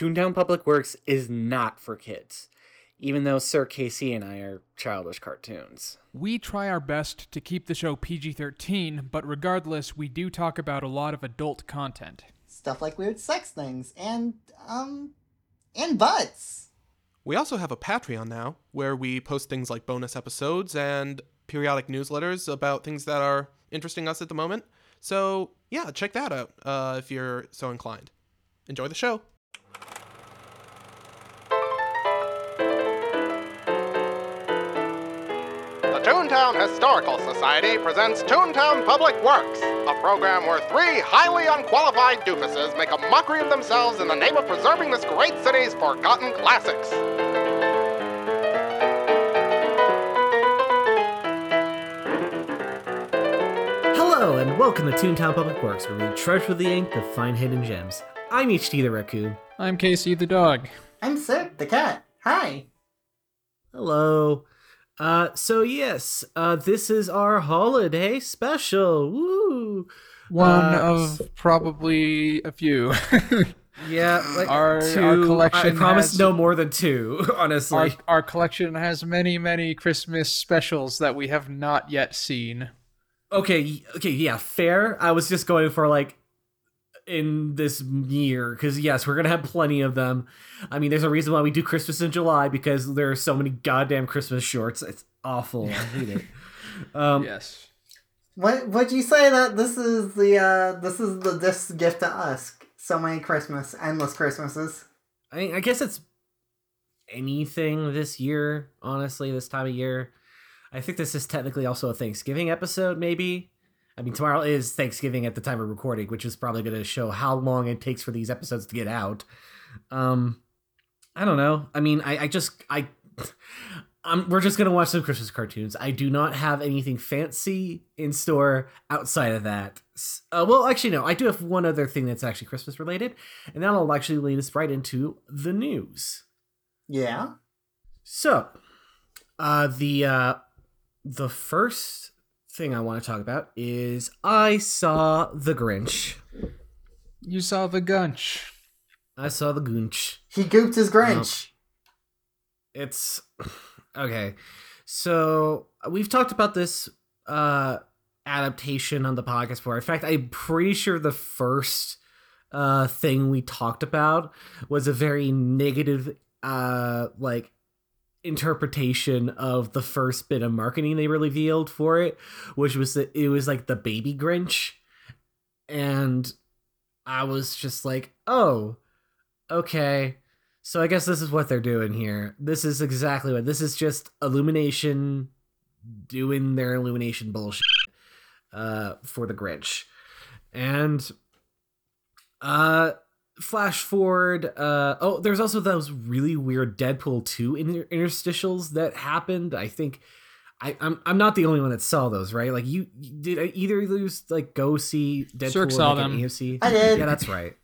Toontown Public Works is not for kids, even though Sir Casey and I are childish cartoons. We try our best to keep the show PG 13, but regardless, we do talk about a lot of adult content. Stuff like weird sex things and, um, and butts. We also have a Patreon now where we post things like bonus episodes and periodic newsletters about things that are interesting us at the moment. So, yeah, check that out uh, if you're so inclined. Enjoy the show. The Toontown Historical Society presents Toontown Public Works, a program where three highly unqualified doofuses make a mockery of themselves in the name of preserving this great city's forgotten classics. Hello, and welcome to Toontown Public Works, where we treasure the ink of fine hidden gems. I'm HT the Raccoon. I'm Casey the dog. I'm Sip the cat. Hi. Hello. Uh, so yes, uh, this is our holiday special. Woo! One Uh, of probably a few. Yeah, like Our- two. our collection I promise has- no more than two. Honestly, our, our collection has many, many Christmas specials that we have not yet seen. okay, okay, yeah, fair. I was just going for like in this year because yes, we're gonna have plenty of them. I mean, there's a reason why we do Christmas in July because there are so many goddamn Christmas shorts. It's awful. I hate it. Um, Yes. What would you say that this is the uh this is the this gift to us? So many Christmas, endless Christmases. I, I guess it's anything this year, honestly, this time of year. I think this is technically also a Thanksgiving episode, maybe. I mean, tomorrow is Thanksgiving at the time of recording, which is probably going to show how long it takes for these episodes to get out. Um, I don't know. I mean, I, I just I, um, we're just gonna watch some Christmas cartoons. I do not have anything fancy in store outside of that. Uh, well, actually, no. I do have one other thing that's actually Christmas related, and that'll actually lead us right into the news. Yeah. So, uh, the uh, the first thing I want to talk about is I saw the Grinch. You saw the Gunch. I saw the Grinch. He gooped his Grinch. It's okay. So we've talked about this uh adaptation on the podcast before. In fact, I'm pretty sure the first uh thing we talked about was a very negative uh like interpretation of the first bit of marketing they revealed for it, which was that it was like the baby Grinch. And I was just like, oh, okay. So I guess this is what they're doing here. This is exactly what this is just Illumination doing their Illumination bullshit uh, for the Grinch. And uh flash forward uh oh there's also those really weird Deadpool 2 inter- interstitials that happened. I think I, I'm I'm not the only one that saw those, right? Like you did either of those like go see Deadpool Cirque or, saw like, them. AMC? I did. Yeah, that's right.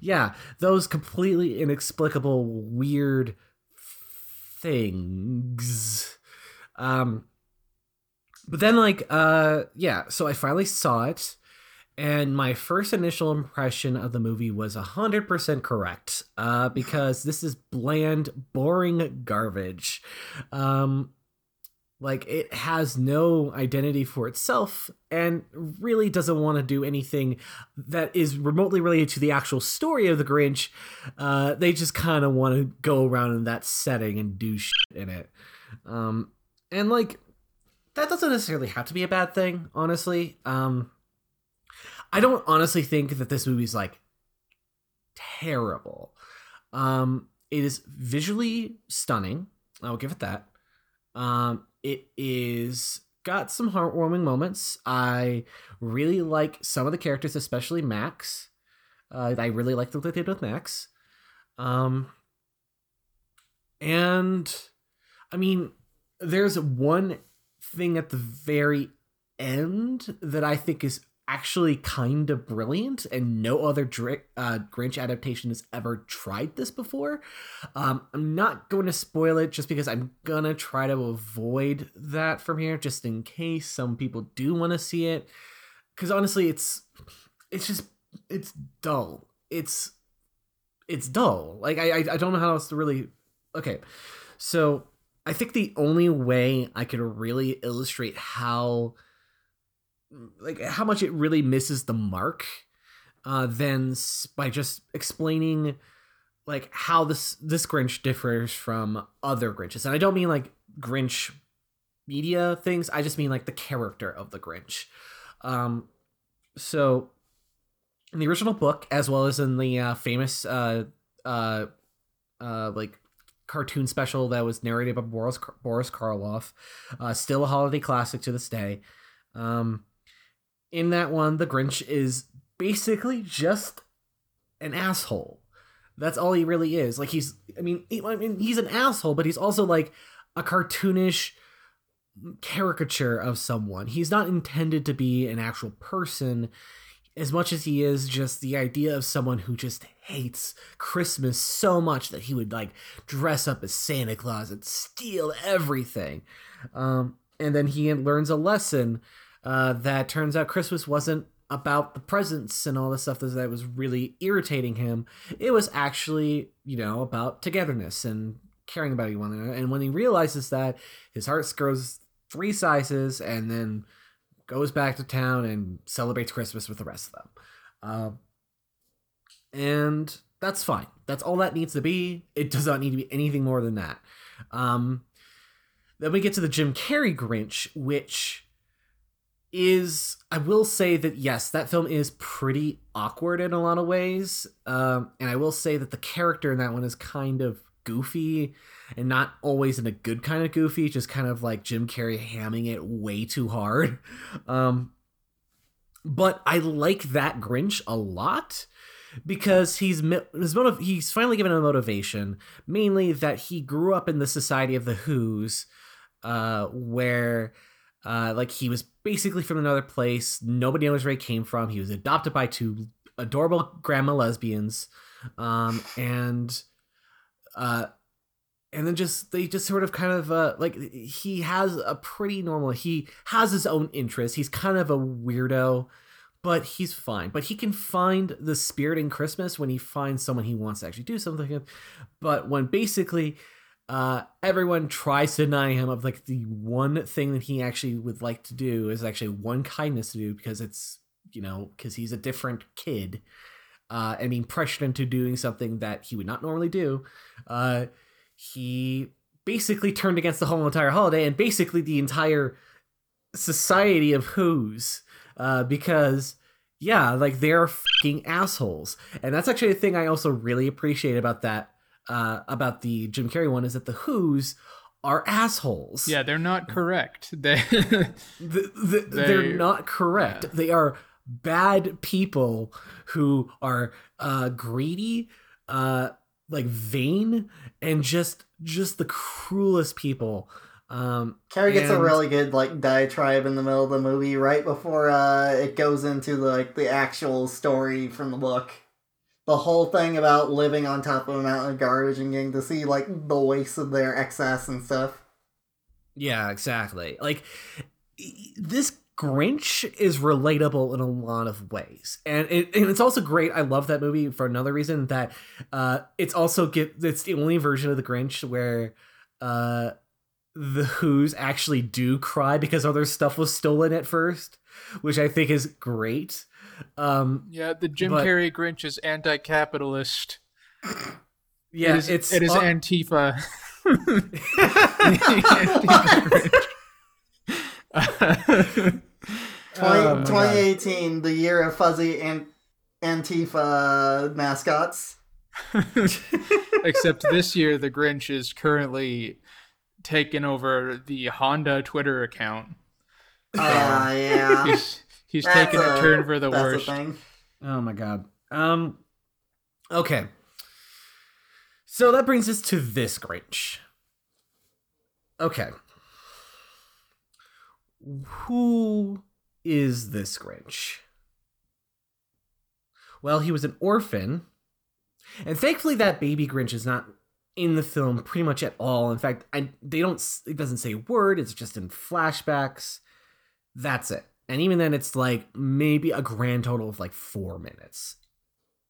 Yeah, those completely inexplicable weird things. Um but then like uh yeah, so I finally saw it and my first initial impression of the movie was 100% correct uh because this is bland, boring garbage. Um like it has no identity for itself and really doesn't want to do anything that is remotely related to the actual story of the Grinch. Uh, they just kind of want to go around in that setting and do shit in it. Um, and like that doesn't necessarily have to be a bad thing, honestly. Um, I don't honestly think that this movie's like terrible. Um, it is visually stunning. I'll give it that. Um, it is got some heartwarming moments. I really like some of the characters, especially Max. Uh, I really like what they did with Max. Um, and I mean, there's one thing at the very end that I think is actually kind of brilliant, and no other Dr- uh, Grinch adaptation has ever tried this before. Um, I'm not going to spoil it just because I'm gonna try to avoid that from here, just in case some people do want to see it. Because honestly, it's it's just it's dull. It's it's dull. Like I I don't know how else to really. Okay, so I think the only way I could really illustrate how like how much it really misses the mark uh then s- by just explaining like how this this Grinch differs from other Grinches. And I don't mean like Grinch media things. I just mean like the character of the Grinch. Um so in the original book as well as in the uh, famous uh uh uh like cartoon special that was narrated by Boris Boris Karloff, uh, still a holiday classic to this day. Um, in that one, the Grinch is basically just an asshole. That's all he really is. Like he's, I mean, he, I mean, he's an asshole, but he's also like a cartoonish caricature of someone. He's not intended to be an actual person as much as he is just the idea of someone who just hates Christmas so much that he would like dress up as Santa Claus and steal everything. Um, and then he learns a lesson uh, that turns out Christmas wasn't about the presents and all the stuff that, was really irritating him. It was actually, you know, about togetherness and caring about one another. And when he realizes that, his heart grows three sizes and then goes back to town and celebrates Christmas with the rest of them. Um, and that's fine. That's all that needs to be. It does not need to be anything more than that. Um, then we get to the Jim Carrey Grinch, which is, I will say that yes, that film is pretty awkward in a lot of ways. Um, and I will say that the character in that one is kind of goofy and not always in a good kind of goofy, just kind of like Jim Carrey hamming it way too hard. Um, but I like that Grinch a lot because he's his motive, he's finally given a motivation, mainly that he grew up in the Society of the Who's, uh, where uh, like he was basically from another place. Nobody knows where he came from. He was adopted by two adorable grandma lesbians, um, and uh and then just they just sort of kind of uh like he has a pretty normal he has his own interests he's kind of a weirdo but he's fine but he can find the spirit in christmas when he finds someone he wants to actually do something with but when basically uh everyone tries to deny him of like the one thing that he actually would like to do is actually one kindness to do because it's you know because he's a different kid. Uh, and being pressured into doing something that he would not normally do, uh, he basically turned against the whole entire holiday and basically the entire society of Who's, uh, because yeah, like they're fucking assholes, and that's actually a thing I also really appreciate about that, uh, about the Jim Carrey one is that the Who's are assholes. Yeah, they're not correct. They the, the, They- they're not correct. yeah. They are bad people who are uh, greedy, uh, like vain, and just just the cruelest people. Um, Carrey gets a really good like diatribe in the middle of the movie right before uh, it goes into like the actual story from the book. The whole thing about living on top of a mountain of garbage and getting to see like the waste of their excess and stuff. Yeah, exactly. Like this Grinch is relatable in a lot of ways, and it, and it's also great. I love that movie for another reason that uh, it's also get it's the only version of the Grinch where uh, the Who's actually do cry because other stuff was stolen at first, which I think is great. Um, yeah, the Jim But- Carrey Grinch is anti-capitalist. yeah, it is, it's it is uh, Antifa. Antifa 20, Oh my God. 2018, the year of fuzzy and Antifa mascots. Except this year, the Grinch is currently taken over the Honda Twitter account. Ah, yeah. He's he's That's taken a, a- turn for the That's worst. the thing. Oh my god. Um okay. So that brings us to this Grinch. Okay. Who is this Grinch? Well, he was an orphan. And thankfully that baby Grinch is not in the film pretty much at all. In fact, I they don't it doesn't say a word, it's just in flashbacks. That's it. And even then, it's like maybe a grand total of like four minutes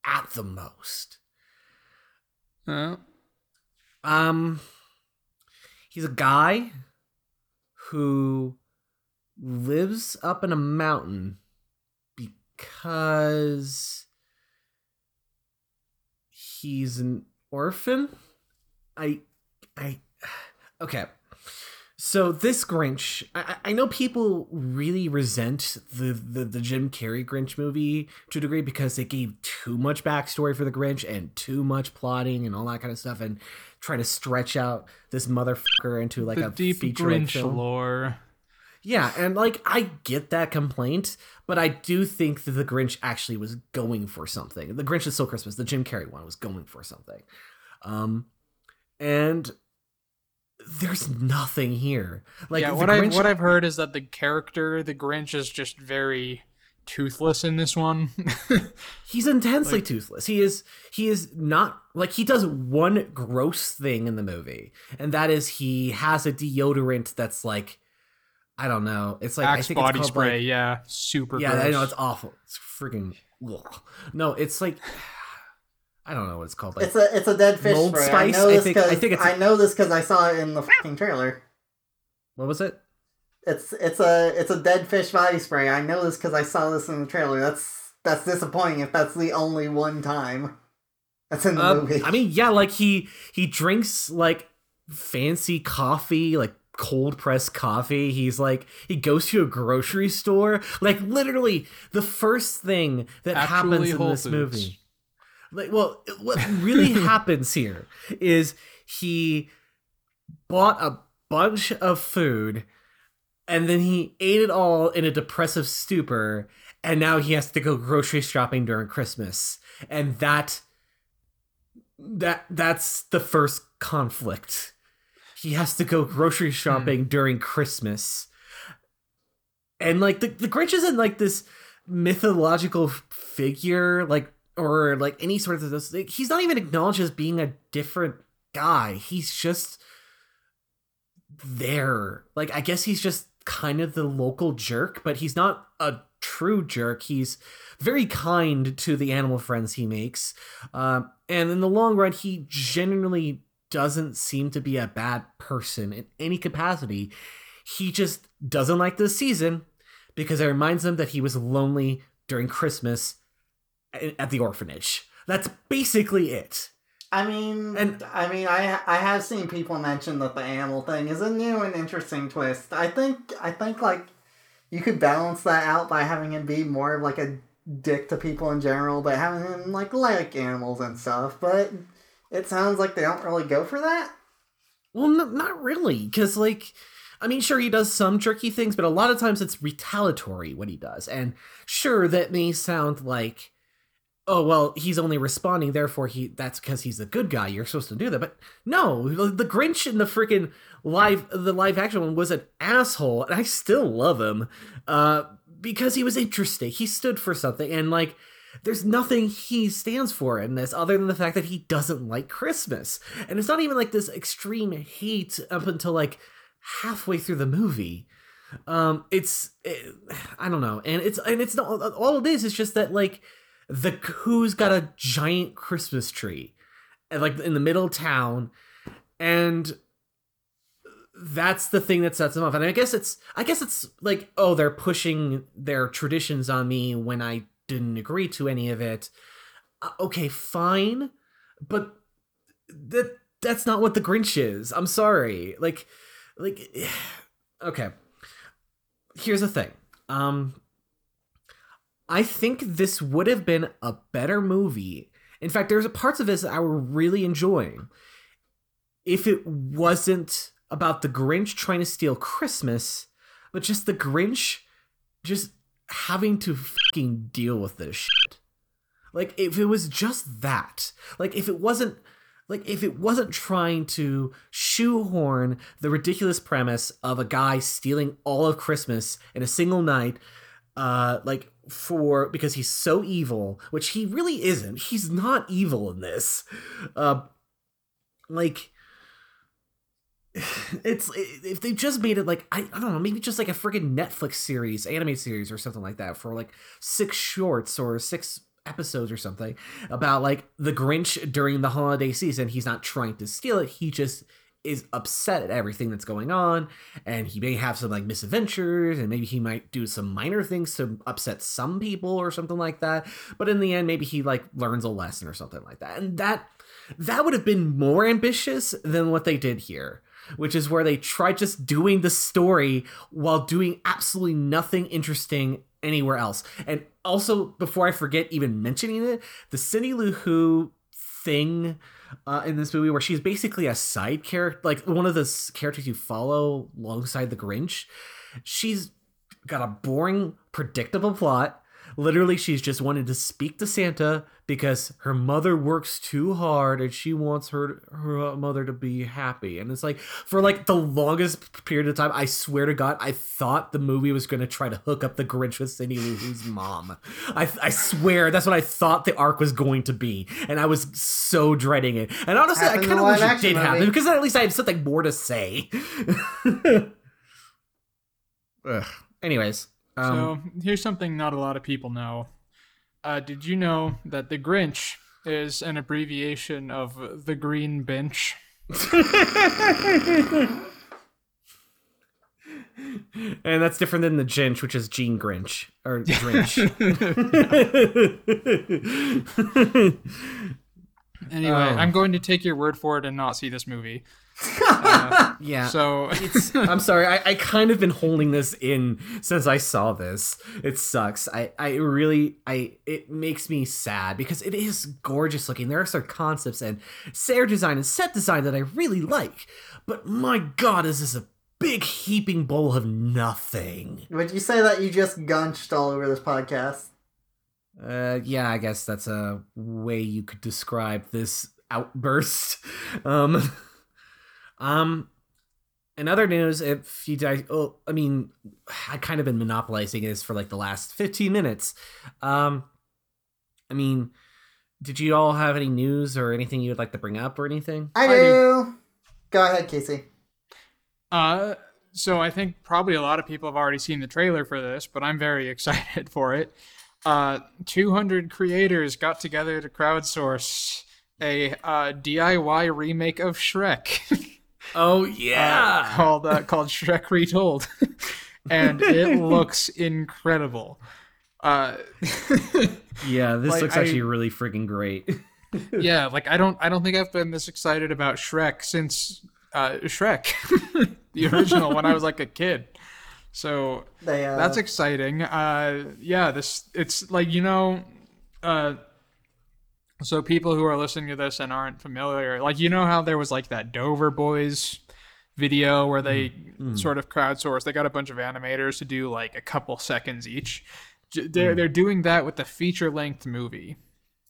at the most. Uh, Um, he's a guy who lives up in a mountain because he's an orphan. I, I, okay. So this Grinch, I, I know people really resent the, the the Jim Carrey Grinch movie to a degree because it gave too much backstory for the Grinch and too much plotting and all that kind of stuff, and trying to stretch out this motherfucker into like the a deep Grinch film. lore. Yeah, and like I get that complaint, but I do think that the Grinch actually was going for something. The Grinch is Still Christmas, the Jim Carrey one was going for something. Um and there's nothing here. Like yeah, what I've what I've heard is that the character, the Grinch, is just very toothless in this one. He's intensely toothless. He is he is not like he does one gross thing in the movie, and that is he has a deodorant that's like I don't know. It's like I Axe think it's body called, spray, like- yeah, super. yeah, I know it's awful. It's freaking ugh. no. It's like I don't know what it's called. Like It's a it's a dead fish Mold spray. spice? I know I this think- I think it's- I know this because I saw it in the fucking trailer. what was it? It's it's a it's a dead fish body spray. I know this because I saw this in the trailer. That's that's disappointing if that's the only one time that's in the Um, movie. I mean, yeah, like he he drinks like fancy coffee, like cold pressed coffee. He's like he goes to a grocery store. Like literally, the first thing that Actually happens in this Foods. movie. Like, well, what really happens here is he bought a bunch of food and then he ate it all in a depressive stupor and now he has to go grocery shopping during christmas. And that that that's the first conflict. He has to go grocery hmm. shopping during christmas. And like the, the grinch isn't like this mythological figure like or like any sort of this like, he's not even acknowledged as being a different guy he's just there. Like I guess he's just kind of the local jerk, but he's not a true jerk. He's very kind to the animal friends he makes. Um, and in the long run, he genuinely doesn't seem to be a bad person in any capacity. He just doesn't like this season because it reminds him that he was lonely during Christmas at the orphanage. That's basically it. I mean, And- I mean, I I have seen people mention that the animal thing is a new and interesting twist. I think I think like you could balance that out by having him be more of like a dick to people in general, but having him like like animals and stuff. But it sounds like they don't really go for that. Well, no, not really, because like, I mean, sure he does some jerky things, but a lot of times it's retaliatory what he does, and sure that may sound like, oh well, he's only responding, therefore he that's because he's a good guy. You're supposed to do that, but no, the Grinch in the freaking live the live action one was an asshole, and I still love him, uh, because he was interesting. He stood for something, and like. There's nothing he stands for in this other than the fact that he doesn't like Christmas. And it's not even like this extreme hate up until like halfway through the movie. Um it's it, I don't know. And it's and it's not all it is is just that like the who's got a giant Christmas tree like in the middle of town and that's the thing that sets them off. And I guess it's I guess it's like oh they're pushing their traditions on me when I didn't agree to any of it. Uh, okay, fine, but that that's not what the Grinch is. I'm sorry. Like like okay. Here's the thing. Um I think this would have been a better movie. In fact, there's parts of this that I were really enjoying if it wasn't about the Grinch trying to steal Christmas, but just the Grinch just having to fucking deal with this shit. Like if it was just that, like if it wasn't like if it wasn't trying to shoehorn the ridiculous premise of a guy stealing all of Christmas in a single night uh like for because he's so evil, which he really isn't. He's not evil in this. Uh like it's if they just made it like I, I don't know maybe just like a freaking netflix series anime series or something like that for like six shorts or six episodes or something about like the Grinch during the holiday season. He's not trying to steal it. He just is upset at everything that's going on and he may have some like misadventures and maybe he might do some minor things to upset some people or something like that but in the end maybe he like learns a lesson or something like that and that that would have been more ambitious than what they did here which is where they try just doing the story while doing absolutely nothing interesting anywhere else and also before i forget even mentioning it the cindy lou who thing uh, in this movie where she's basically a side character, like one of the characters you follow alongside the Grinch. She's got a boring, predictable plot. Literally, she's just wanted to speak to Santa because her mother works too hard and she wants her her mother to be happy. And it's like for like the longest period of time, I swear to God, I thought the movie was going to try to hook up the Grinch with Cindy Lou Who's mom. I I swear that's what I thought the arc was going to be, and I was so dreading it. And honestly, I kind of wish it did happen because then at least I have something more to say. Ugh. Anyways, um, so here's something not a lot of people know. Uh, did you know that the Grinch is an abbreviation of the Green Bench? and that's different than the Ginch, which is Gene Grinch or Grinch. Anyway, Oh. I'm going to take your word for it and not see this movie. Yeah. So it's I'm sorry, I, I kind of been holding this in since I saw this. It sucks. I, I really I it makes me sad because it is gorgeous looking. There are some concepts and set design and set design that I really like. But my god, is this a big heaping bowl of nothing. Would you say that you just gunched all over this podcast? Uh yeah, I guess that's a way you could describe this outburst. Um um in other news, if you guys, oh, I mean, I kind of been monopolizing this for like the last 15 minutes. Um, I mean, did you all have any news or anything you would like to bring up or anything? I I do. do. Go ahead, Casey. Uh, so I think probably a lot of people have already seen the trailer for this, but I'm very excited for it. Uh, 200 creators got together to crowdsource a uh, DIY remake of Shrek Oh uh, yeah, called uh, called Shrek Retold, and it looks incredible. Uh, yeah. This like, looks I- actually really freaking great. yeah, like I don't I don't think I've been this excited about Shrek since uh, Shrek, the original, when I was like a kid. So They uh, That's exciting. Uh, yeah, this it's like you know, uh, so people who are listening to this and aren't familiar, like you know how there was like that Dover Boys video where they sort of crowdsourced. They got a bunch of animators to do like a couple seconds each. They're they're doing that with the feature length movie.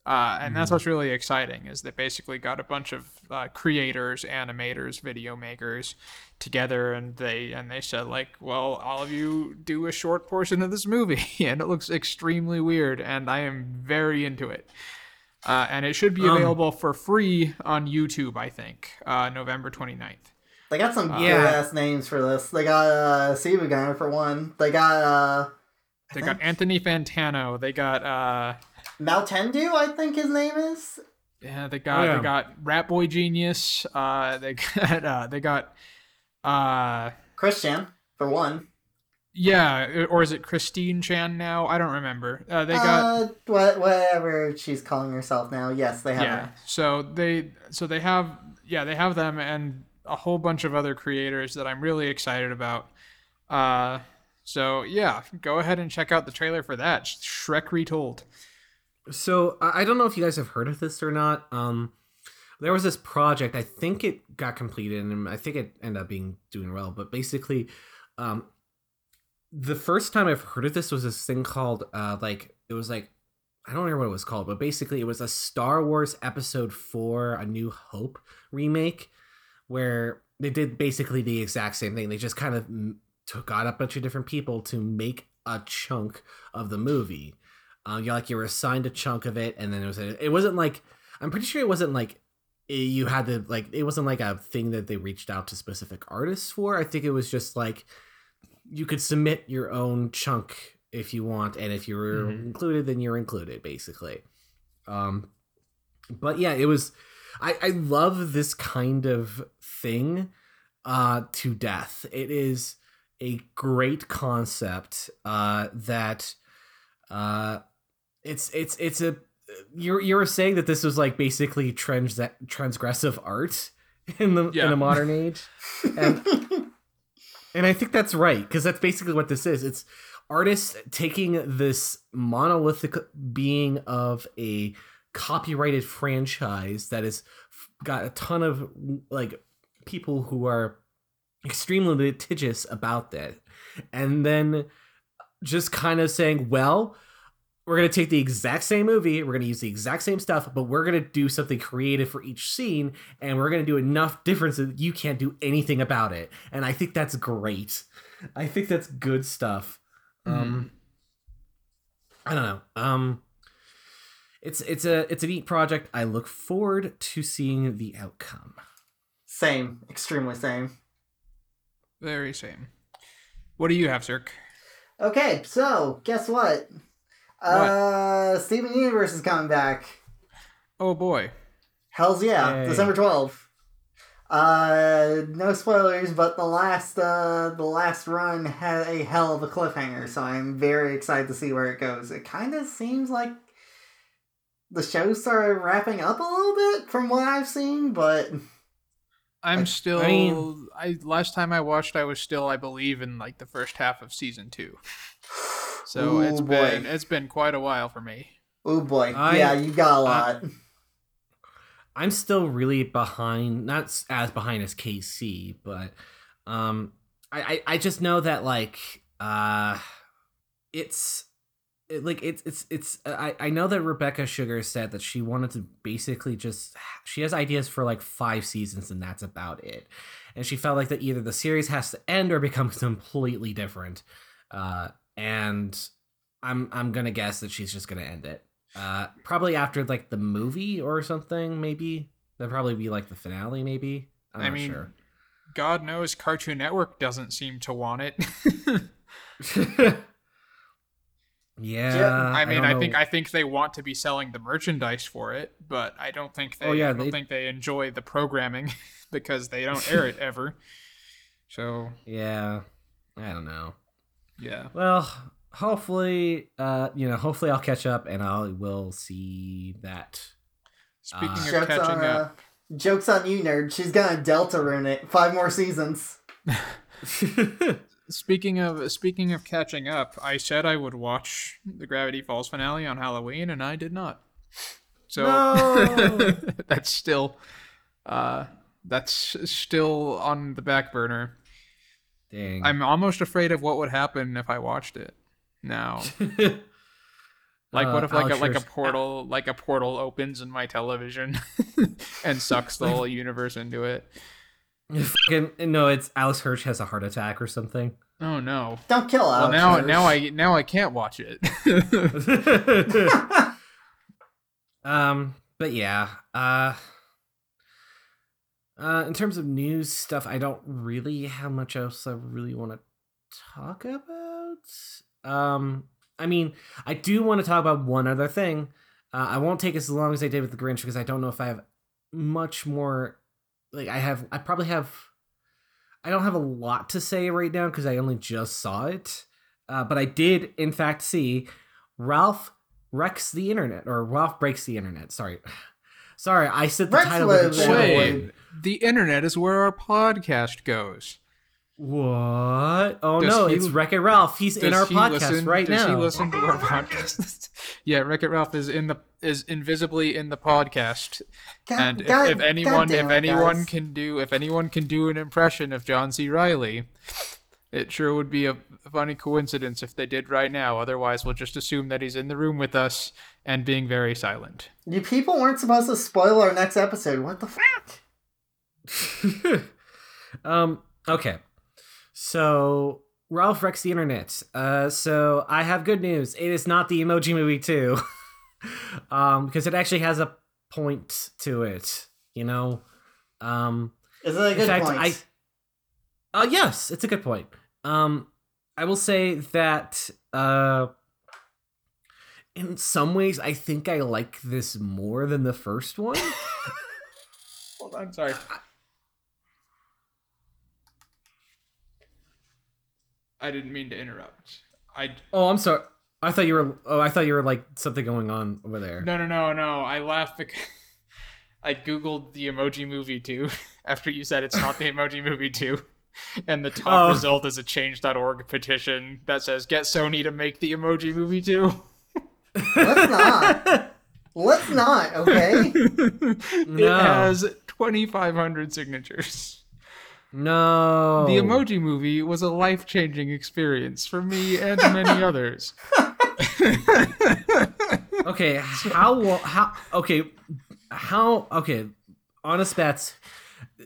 Uh, and that's what's really exciting is they basically got a bunch of uh, creators, animators, video makers together, and they and they said like, well, all of you do a short portion of this movie, and it looks extremely weird, and I am very into it. Uh, and it should be Um, available for free on YouTube, I think, uh, November 29th. they got some Yeah. good ass names for this. They got uh Sibu Gunner for one. They got uh They got Anthony Fantano. They got uh, Maltendu, I think his name is. yeah, they got yeah. they got Rat Boy Genius. Uh, they got uh, they got uh, Christian for one. Yeah, or is it Christine Chan now? I don't remember. Uh, they got uh, whatever she's calling herself now. Yes, they have yeah. her. So they so they have yeah they have them and a whole bunch of other creators that I'm really excited about. Uh, so yeah, go ahead and check out the trailer for that. Shrek Retold. So I I don't know if you guys have heard of this or not. Um, there was this project. I think it got completed, and I think it ended up being doing well. But basically, um, the first time I've heard of this was this thing called uh, like it was like I don't remember what it was called, but basically it was a Star Wars Episode Four: A New Hope remake, where they did basically the exact same thing. They just kind of took got a bunch of different people to make a chunk of the movie. Uh, you like you were assigned a chunk of it, and then it was it wasn't like I'm pretty sure it wasn't like you had to like it wasn't like a thing that they reached out to specific artists for. I think it was just like you could submit your own chunk if you want, and if you're Mhm. included, then you're included, basically. Um, but yeah, it was. I I love this kind of thing, uh, to death. It is a great concept, uh, that, uh, it's it's it's a you're you're saying that this was like basically trans transgressive art in the in Yeah. a modern age, and and I think that's right because that's basically what this is. It's artists taking this monolithic being of a copyrighted franchise that has got a ton of like people who are extremely litigious about that, and then just kind of saying, well. We're gonna take the exact same movie. We're gonna use the exact same stuff, but we're gonna do something creative for each scene, and we're gonna do enough difference that you can't do anything about it. And I think that's great. I think that's good stuff. Um, I don't know. Um, it's it's a it's a neat project. I look forward to seeing the outcome. Same, extremely same. Very same. What do you have, Cirque? Okay, so guess what? Uh, Steven Universe is coming back. Oh boy. Hell's yeah, Yay. December twelfth. Uh, no spoilers, but the last uh the last run had a hell of a cliffhanger, so I'm very excited to see where it goes. It kind of seems like the show started wrapping up a little bit from what I've seen, but I'm I- still. I I, last time I watched, I was still, I believe, in like the first half of season two. So Ooh, it's boy. been it's been quite a while for me. oh boy, I- yeah, you got a lot. I'm still really behind, not as behind as Casey, but um, I, I I just know that like uh, it's it, like it's it's it's I I know that Rebecca Sugar said that she wanted to basically just she has ideas for like five seasons and that's about it, and she felt like that either the series has to end or become completely different, uh, and I'm I'm gonna guess that she's just gonna end it. Uh, probably after like the movie or something. Maybe that'd probably be like the finale. Maybe I'm I not mean, sure. God knows Cartoon Network doesn't seem to want it. yeah, I mean, don't I, think I think they want to be selling the merchandise for it, but I don't think they. Oh, yeah, I don't they- think they enjoy the programming because they don't air it ever. So yeah, I don't know. Yeah, Well, hopefully, uh, you know, hopefully I'll catch up and I will see that. speaking Uh, of Jokes catching on, uh, up, jokes on you, nerd. She's gonna Deltarune it. Five more seasons. speaking of speaking of catching up, I said I would watch the Gravity Falls finale on Halloween, and I did not. So No! that's still, uh, that's still on the back burner. Dang. I'm almost afraid of what would happen if I watched it now. Like, what Uh, if like a, like a portal like a portal opens in my television and sucks the whole universe into it? Fucking- no, it's Alex Hirsch has a heart attack or something. Oh no! Don't kill Well, now Hirsch. now I now I can't watch it. um, but yeah. Uh, uh, in terms of news stuff, I don't really have much else I really want to talk about. Um, I mean, I do want to talk about one other thing. Uh, I won't take as long as I did with the Grinch because I don't know if I have much more. Like, I have, I probably have. I don't have a lot to say right now because I only just saw it. Uh, but I did, in fact, see Ralph wrecks the internet or Ralph breaks the internet. Sorry, sorry, I said the Rex title. of the show. Wait, the internet is where our podcast goes. What? Oh Does no, he- it's Wreck It Ralph. He's in our he podcast listen- right does now. he listen to our podcast? yeah, Wreck It Ralph is in the is invisibly in the podcast. God- and if, God- if anyone if anyone guys. can do if anyone can do an impression of John C. Reilly, it sure would be a funny coincidence if they did right now. Otherwise, we'll just assume that he's in the room with us and being very silent. You people weren't supposed to spoil our next episode. What the fuck? um. Okay. So Ralph wrecks the internet. Uh. So I have good news. It is not the Emoji Movie two. um. Because it actually has a point to it. You know. Um. Is it a good fact, point? I. Uh, yes, it's a good point. Um, I will say that uh in some ways I think I like this more than the first one. Hold on, sorry. I didn't mean to interrupt. I oh, I'm sorry. I thought you were oh, I thought you were like something going on over there. no no no no. I laughed because I googled the Emoji Movie 2 after you said it's not the Emoji Movie 2. And the top Oh. result is a change.org petition that says get Sony to make the Emoji Movie too. Let's not. Let's not, okay? No. It No. has 2500 signatures. No. The Emoji Movie was a life-changing experience for me and many others. Okay, how how okay, how okay, honest bets.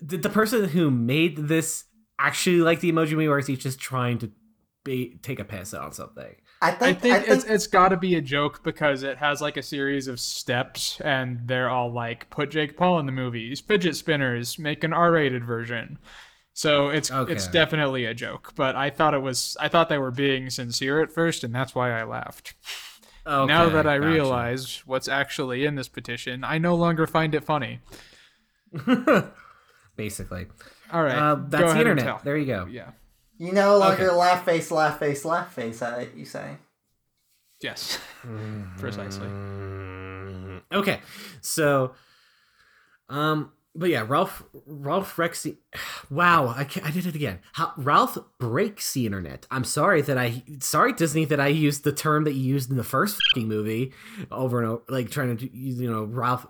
Did the person who made this actually like the emoji movie or is he just trying to be, take a piss on something? I I think, think, I think it's it's got to be a joke because it has like a series of steps, and they're all like, "Put Jake Paul in the movies, fidget spinners, make an R-rated version." So it's it's definitely a joke. But I thought it was I thought they were being sincere at first, and that's why I laughed. now that I gotcha. realize what's actually in this petition, I no longer find it funny. Basically. All right, Uh, go that's the ahead and internet. tell. There you go. Yeah. you no longer Okay. laugh face, laugh face, laugh face at it, you say. Yes. Mm-hmm. Precisely. Okay, so, um, but yeah, Ralph Ralph Rexy. Wow, I I did it again. How, Ralph breaks the internet. I'm sorry that I sorry Disney that I used the term that you used in the first fucking movie over and over, like trying to you know Ralph.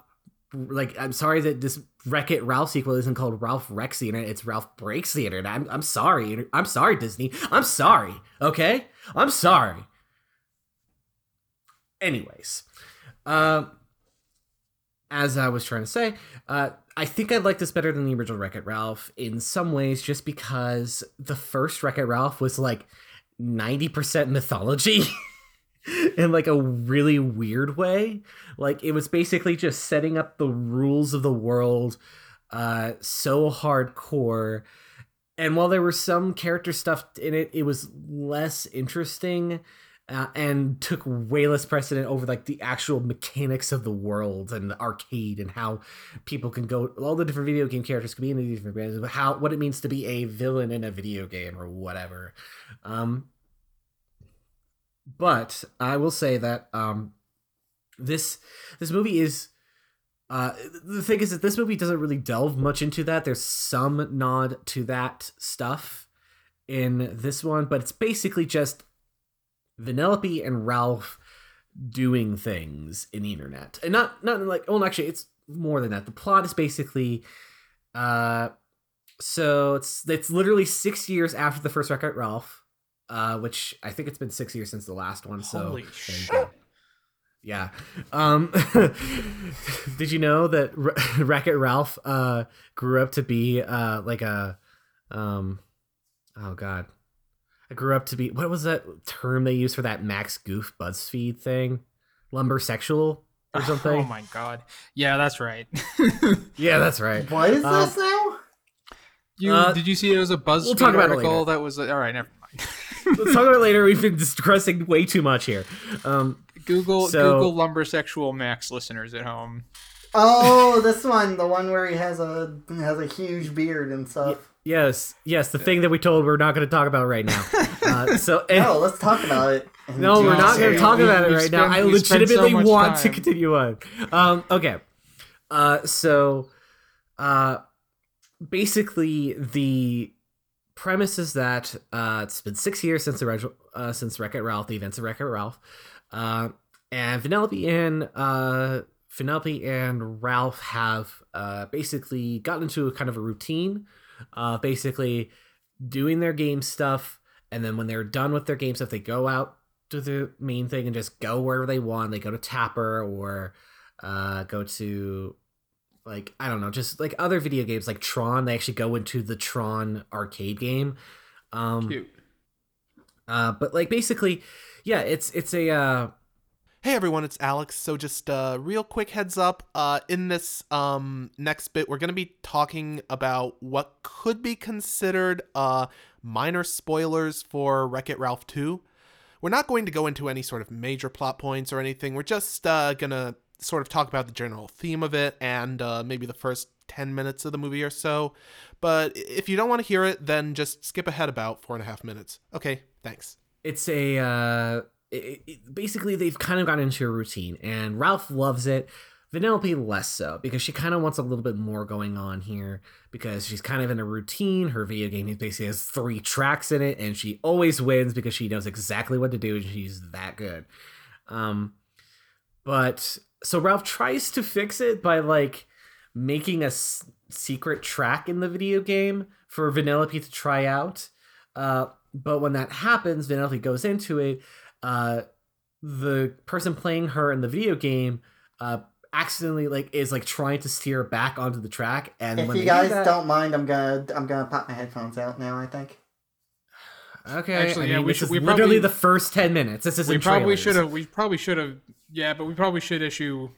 Like I'm sorry that this Wreck It Ralph sequel isn't called Ralph Wrecks the Internet. It's Ralph Breaks the Internet. I'm I'm sorry. I'm sorry Disney. I'm sorry. Okay, I'm sorry. Anyways, um as I was trying to say, uh, I think I like this better than the original Wreck It Ralph in some ways, just because the first Wreck It Ralph was like 90% mythology in like a really weird way. Like it was basically just setting up the rules of the world uh, so hardcore. And while there was some character stuff in it, it was less interesting uh, and took way less precedent over like the actual mechanics of the world and the arcade and how people can go all the different video game characters can be in these different games how what it means to be a villain in a video game or whatever um but i will say that um this this movie is uh the thing is that this movie doesn't really delve much into that. There's some nod to that stuff in this one but it's basically just Vanellope and Ralph doing things in the internet, and not not like oh, actually, it's more than that. The plot is basically, uh, so it's it's literally six years after the first Wreck-It Ralph, uh, which I think it's been six years since the last one. So Holy there shit. Yeah. Um, did you know that R- Wreck-It Ralph uh, grew up to be uh, like a, um, oh god, I grew up to be what was that term they used for that Max Goof BuzzFeed thing, lumbersexual or something? Oh my god. Yeah, that's right. Yeah, that's right. What is Um, this now? You Uh, did you see it was a BuzzFeed we'll talk about article later. that was all right. Never mind. Let's talk about it later. We've been discussing way too much here. Um, Google So- Google lumbersexual Max listeners at home. Oh, this one, the one where he has a has a huge beard and stuff. yes, yes, the thing that we told we're not going to talk about right now. Uh, so and- No, let's talk about it. No, we're not going to talk about it we've right now. I we've so legitimately much want to continue on. Um, okay. Uh, so, uh, basically, the premise is that uh, it's been six years since the original, uh, since Wreck-It Ralph, the events of Wreck-It Ralph, uh, and Vanellope and uh, Vanellope and Ralph have uh, basically gotten into a kind of a routine, uh, basically doing their game stuff, and then when they're done with their game stuff, they go out to the main thing and just go wherever they want. They go to Tapper or uh, go to like I don't know, just like other video games like Tron. They actually go into the Tron arcade game. Um, Cute. uh, but like basically, yeah, it's it's a uh, Hey everyone, it's Alex. So just uh real quick heads up, uh in this um next bit we're going to be talking about what could be considered uh minor spoilers for Wreck-It Ralph 2. We're not going to go into any sort of major plot points or anything. We're just uh going to sort of talk about the general theme of it and uh maybe the first 10 minutes of the movie or so. But if you don't want to hear it, then just skip ahead about four and a half minutes. Okay, thanks. it's a uh it, it- basically they've kind of gotten into a routine and ralph loves it vanellope less so because she kind of wants a little bit more going on here because she's kind of in a routine her video game basically has three tracks in it and she always wins because she knows exactly what to do and she's that good um but so ralph tries to fix it by like making a s- secret track in the video game for vanellope to try out uh but when that happens, Vanellope goes into it. Uh, the person playing her in the video game uh, accidentally like is like trying to steer back onto the track, and If when you they do guys that- don't mind, I'm gonna I'm gonna pop my headphones out now. I think. okay, Actually, I yeah, we this should- is we literally probably- the first ten minutes. This is we probably should have. We probably should have. Yeah, but we probably should issue.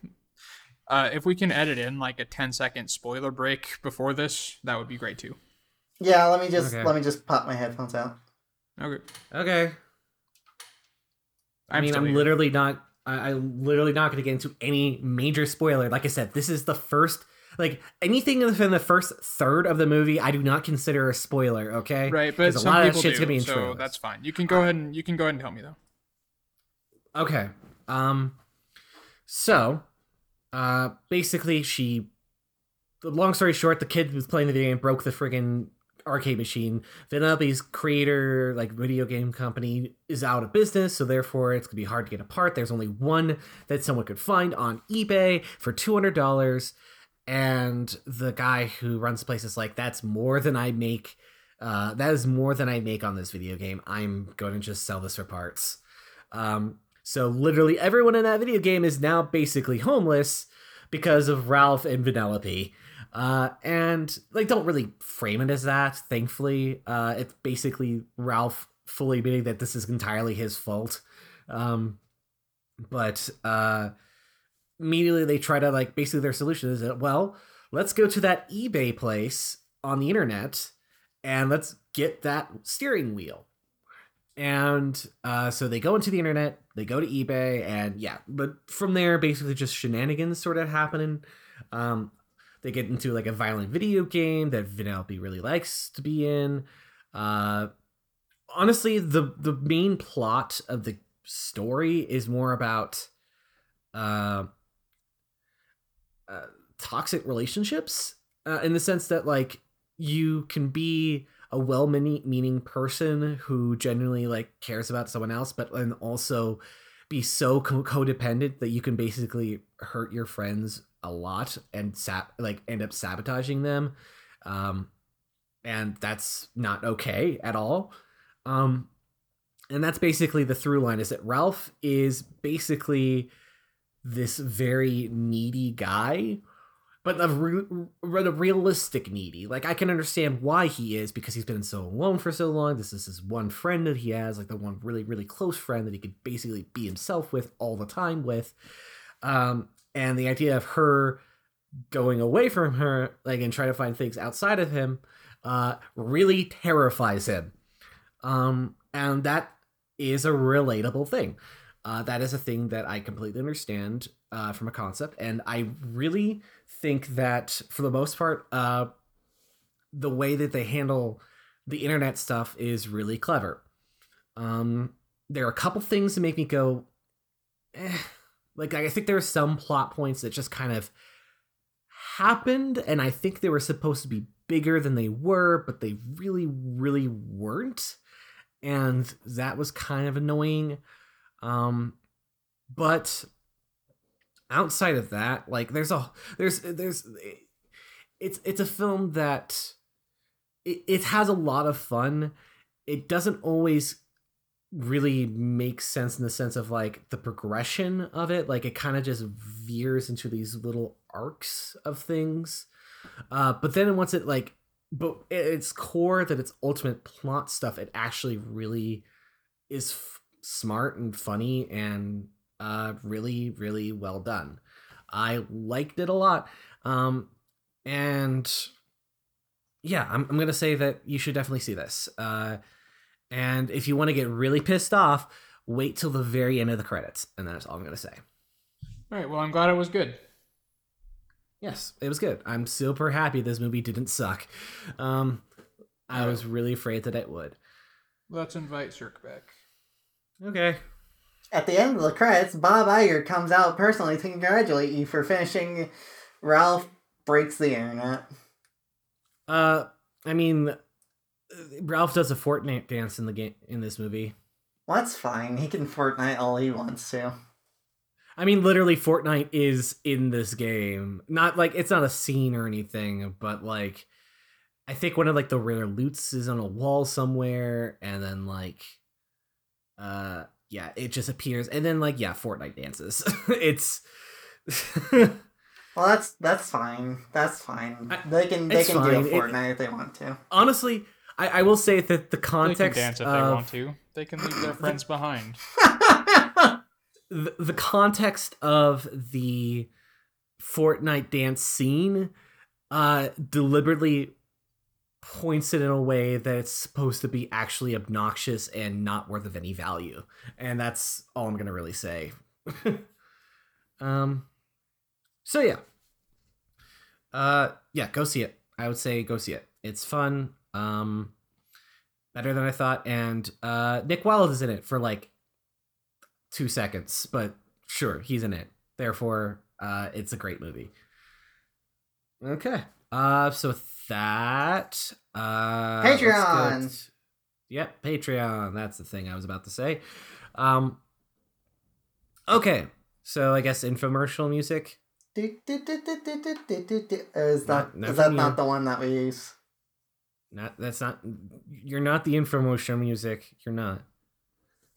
Uh, if we can edit in like a 10 second spoiler break before this, that would be great too. Yeah, let me just Okay. let me just pop my headphones out. Okay. Okay, I I'm mean, still I'm here. literally not. I, I'm literally not going to get into any major spoiler. Like I said, this is the first. Like anything within the first third of the movie, I do not consider a spoiler. Okay, Right, but 'Cause a some lot of that people shit's do, gonna be in so trailers. that's fine. You can go ahead and you can go ahead and tell me though. Okay. Um so uh basically she the long story short, the kid who was playing the video game broke the friggin' arcade machine. Vanellope's creator, like video game company, is out of business, so therefore it's gonna be hard to get a part. There's only one that someone could find on eBay for two hundred dollars. And the guy who runs the place is like, that's more than I make. Uh, that is more than I make on this video game. I'm going to just sell this for parts. Um, so literally everyone in that video game is now basically homeless because of Ralph and Vanellope. Uh, and like don't really frame it as that, thankfully. Uh, it's basically Ralph fully admitting that this is entirely his fault. Um, but uh immediately they try to like basically their solution is that well, let's go to that eBay place on the internet and let's get that steering wheel. And uh, so they go into the internet, they go to eBay, and yeah, but from there, basically just shenanigans sort of happening. Um, they get into like a violent video game that Vanellope really likes to be in. Uh, honestly, the the main plot of the story is more about uh, uh, toxic relationships uh, in the sense that like you can be a well-meaning person who genuinely like cares about someone else but then also be so co- codependent that you can basically hurt your friends a lot and sap like end up sabotaging them. Um and that's not okay at all. Um and that's basically the through line is that Ralph is basically this very needy guy but a, re- a realistic needy. Like I can understand why he is because he's been so alone for so long. This is his one friend that he has, like the one really really close friend that he could basically be himself with all the time with. Um, and the idea of her going away from her, like and trying to find things outside of him, uh, really terrifies him. Um, and that is a relatable thing. Uh, that is a thing that I completely understand uh, from a concept, and I really think that for the most part, uh, the way that they handle the internet stuff is really clever. Um, there are a couple things that make me go, eh. like I think there are some plot points that just kind of happened, and I think they were supposed to be bigger than they were, but they really, really weren't, and that was kind of annoying. Um, but outside of that, like there's a there's there's it's it's a film that it, it has a lot of fun. It doesn't always really make sense in the sense of like the progression of it. Like it kind of just veers into these little arcs of things. Uh, but then once it like but its core that its ultimate plot stuff, it actually really is f- smart and funny and uh, really, really well done. I liked it a lot. Um, and yeah, I'm, I'm going to say that you should definitely see this. Uh, and if you want to get really pissed off, wait till the very end of the credits. And that's all I'm going to say. All right. Well, I'm glad it was good. Yes, it was good. I'm super happy this movie didn't suck. Um, I was really afraid that it would. Let's invite Cirque back. Okay. At the end of the credits, Bob Iger comes out personally to congratulate you for finishing Ralph Breaks the Internet. Uh, I mean, Ralph does a Fortnite dance in the game in this movie. Well, that's fine. He can Fortnite all he wants to. I mean, literally, Fortnite is in this game. Not like it's not a scene or anything, but like, I think one of like the rare loots is on a wall somewhere, and then like, uh, yeah, it just appears, and then like, yeah, Fortnite dances. it's. Well, that's that's fine. That's fine. I- they can they it's can do a fine. It- Fortnite if they want to. Honestly, I, I will say that the context They can context dance if of they want to. They can leave their friends behind. the, the context of the Fortnite dance scene uh deliberately points it in a way that it's supposed to be actually obnoxious and not worth of any value. And that's all I'm going to really say. um so yeah. Uh yeah, go see it. I would say go see it. It's fun. Um better than I thought and uh Nick Wilde is in it for like 2 seconds, but sure, he's in it. Therefore, uh it's a great movie. Okay. Uh so with that, uh, Patreon. Yep, Patreon. That's the thing I was about to say. Um, okay, so I guess infomercial music. Is that not, is that not the one that we use? Not that's not. You're not the infomercial music. You're not.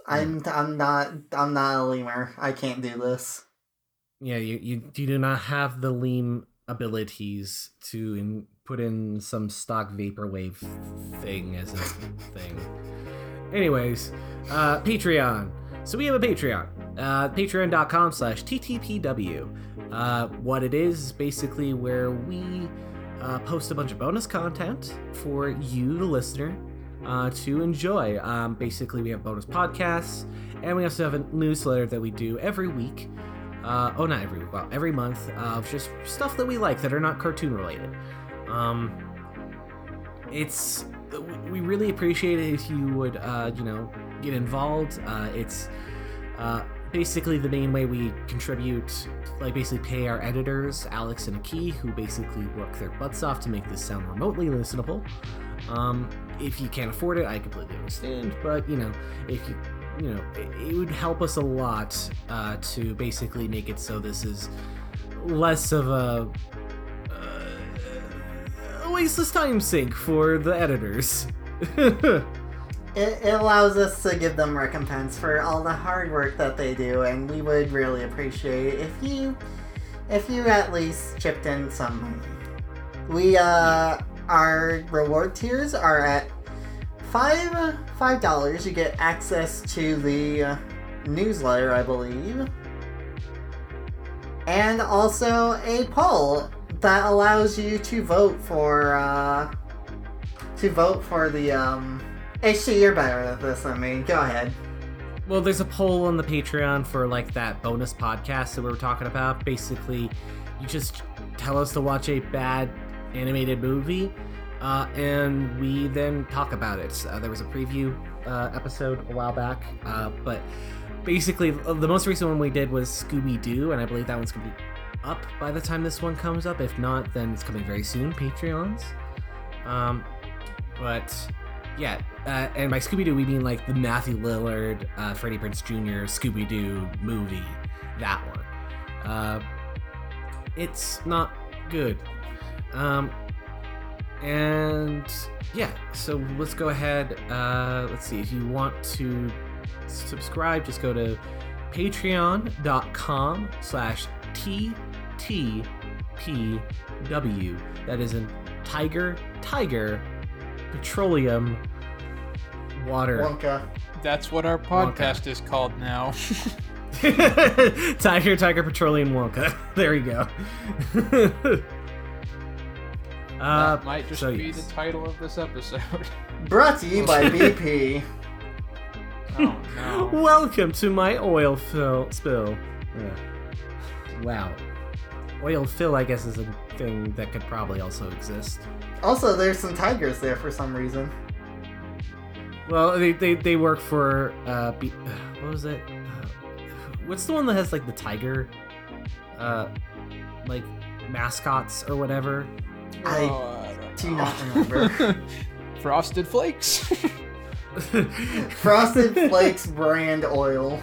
I'm I'm not I'm not a lemur. I can't do this. Yeah, you you, you do not have the leem abilities to in, put in some stock vaporwave thing as a thing. Anyways, uh, Patreon. So we have a Patreon. Uh, Patreon.com slash TTPW. Uh, what it is is basically where we uh, post a bunch of bonus content for you, the listener, uh, to enjoy. Um, basically, we have bonus podcasts, and we also have a newsletter that we do every week. Uh, oh, not every week. Well, every month of just stuff that we like that are not cartoon related. Um, it's we really appreciate it if you would, uh, you know, get involved. Uh, it's uh, basically the main way we contribute, like basically pay our editors, Alex and Aki, who basically work their butts off to make this sound remotely listenable. Um, if you can't afford it, I completely understand. But you know, if you you know, it, it would help us a lot uh, to basically make it so this is less of a, uh, a time sink for the editors. It, it allows us to give them recompense for all the hard work that they do, and we would really appreciate if you if you at least chipped in some money. We uh our reward tiers are at five five dollars. You get access to the uh, newsletter, I believe, and also a poll that allows you to vote for uh to vote for the um. HC, you're better at this than me. Go ahead. Well, there's a poll on the Patreon for like that bonus podcast that we were talking about. Basically, you just tell us to watch a bad animated movie, uh, and we then talk about it. Uh, there was a preview uh, episode a while back, uh, but basically, uh, the most recent one we did was Scooby Doo, and I believe that one's gonna be up by the time this one comes up. If not, then it's coming very soon. Patreons. Um, but yeah, uh, and by Scooby Doo we mean like the Matthew Lillard, uh, Freddie Prinze Jr. Scooby Doo movie, that one. Uh, it's not good. Um, and yeah, so let's go ahead. Uh, let's see if you want to subscribe, just go to patreon.com slash ttpw. That is in Tiger Tiger Petroleum Water. Wonka. That's what our podcast is called now. Tiger, Tiger, Petroleum Wonka. There you go. uh, that might just so be yes. the title of this episode. Brought to you by BP. oh no. Welcome to my oil fill spill. Yeah. Wow. Oil fill, I guess, is a thing that could probably also exist. Also, there's some tigers there for some reason. Well, they they, they work for uh, be, what was it? Uh, what's the one that has like the tiger, uh, like mascots or whatever? I Oh, I don't not remember. Frosted Flakes. Frosted Flakes brand oil.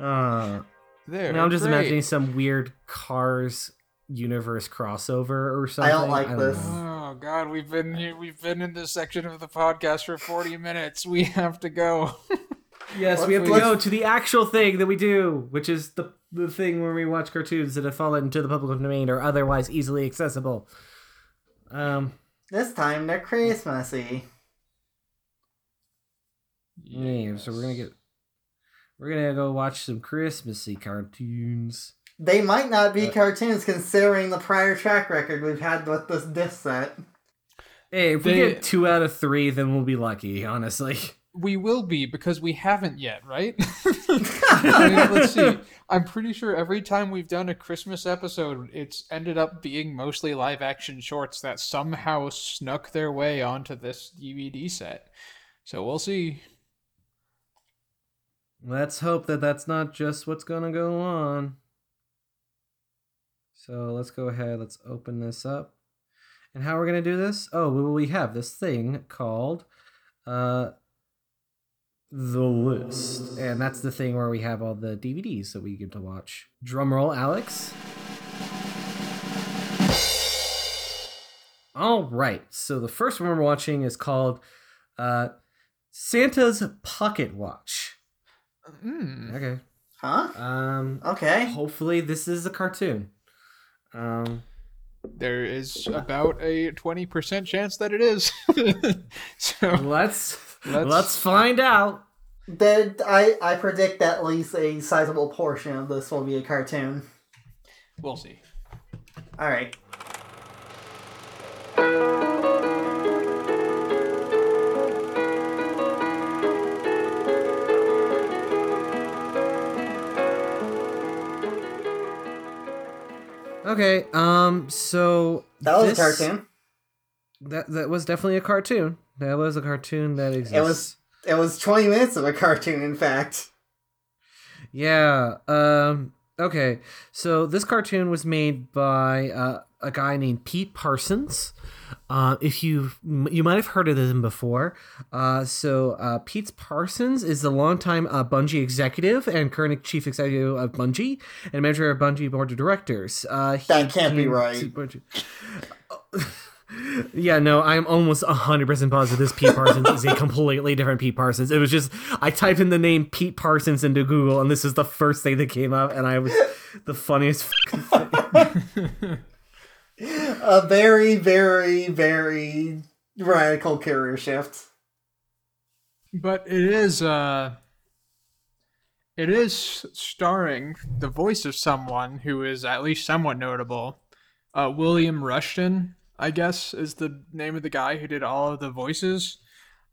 uh, there. now I'm just great. imagining some weird Cars universe crossover or something. I don't like I don't this. know. Oh God, we've been here. We've been in this section of the podcast for 40 minutes. We have to go. Yes, we have to go to the actual thing that we do, which is the the thing where we watch cartoons that have fallen into the public domain or otherwise easily accessible. Um, This time they're Christmassy. yeah, so we're gonna get we're gonna go watch some Christmassy cartoons. They might not Uh, be cartoons considering the prior track record we've had with this disc set. Hey, if we get two out of three, then we'll be lucky. Honestly, We will be because we haven't yet, right? I mean, let's see. I'm pretty sure every time we've done a Christmas episode, it's ended up being mostly live action shorts that somehow snuck their way onto this DVD set. So we'll see. Let's hope that that's not just what's gonna go on. So let's go ahead. Let's open this up. And how we're gonna do this? Oh, we have this thing called uh the list, and that's the thing where we have all the DVDs that we get to watch. Drumroll, Alex. All right. So the first one we're watching is called uh Santa's Pocket Watch. Mm. Okay. Huh? Um Okay. hopefully this is a cartoon. Um There is about a 20% chance that it is. so let's Let's- let's find out. Then I, I predict at least a sizable portion of this will be a cartoon. we'll see. Alright. Okay, um so That was this- a cartoon. That that was definitely a cartoon. That was a cartoon that exists. It was it was 20 minutes of a cartoon, in fact. Yeah. Um. Okay. So this cartoon was made by uh, a guy named Pete Parsons. Uh, if you you might have heard of him before. Uh, so uh, Pete Parsons is the longtime uh, Bungie executive and current chief executive of Bungie and manager of Bungie board of directors. Uh, he That can't be right. Yeah, no, I'm almost 100% positive this Pete Parsons is a completely different Pete Parsons. It was just, I typed in the name Pete Parsons into Google, and this is the first thing that came up, and I was the funniest fucking thing. A very, very, very radical career shift. But it is uh it is starring the voice of someone who is at least somewhat notable. Uh William Rushton, I guess, is the name of the guy who did all of the voices.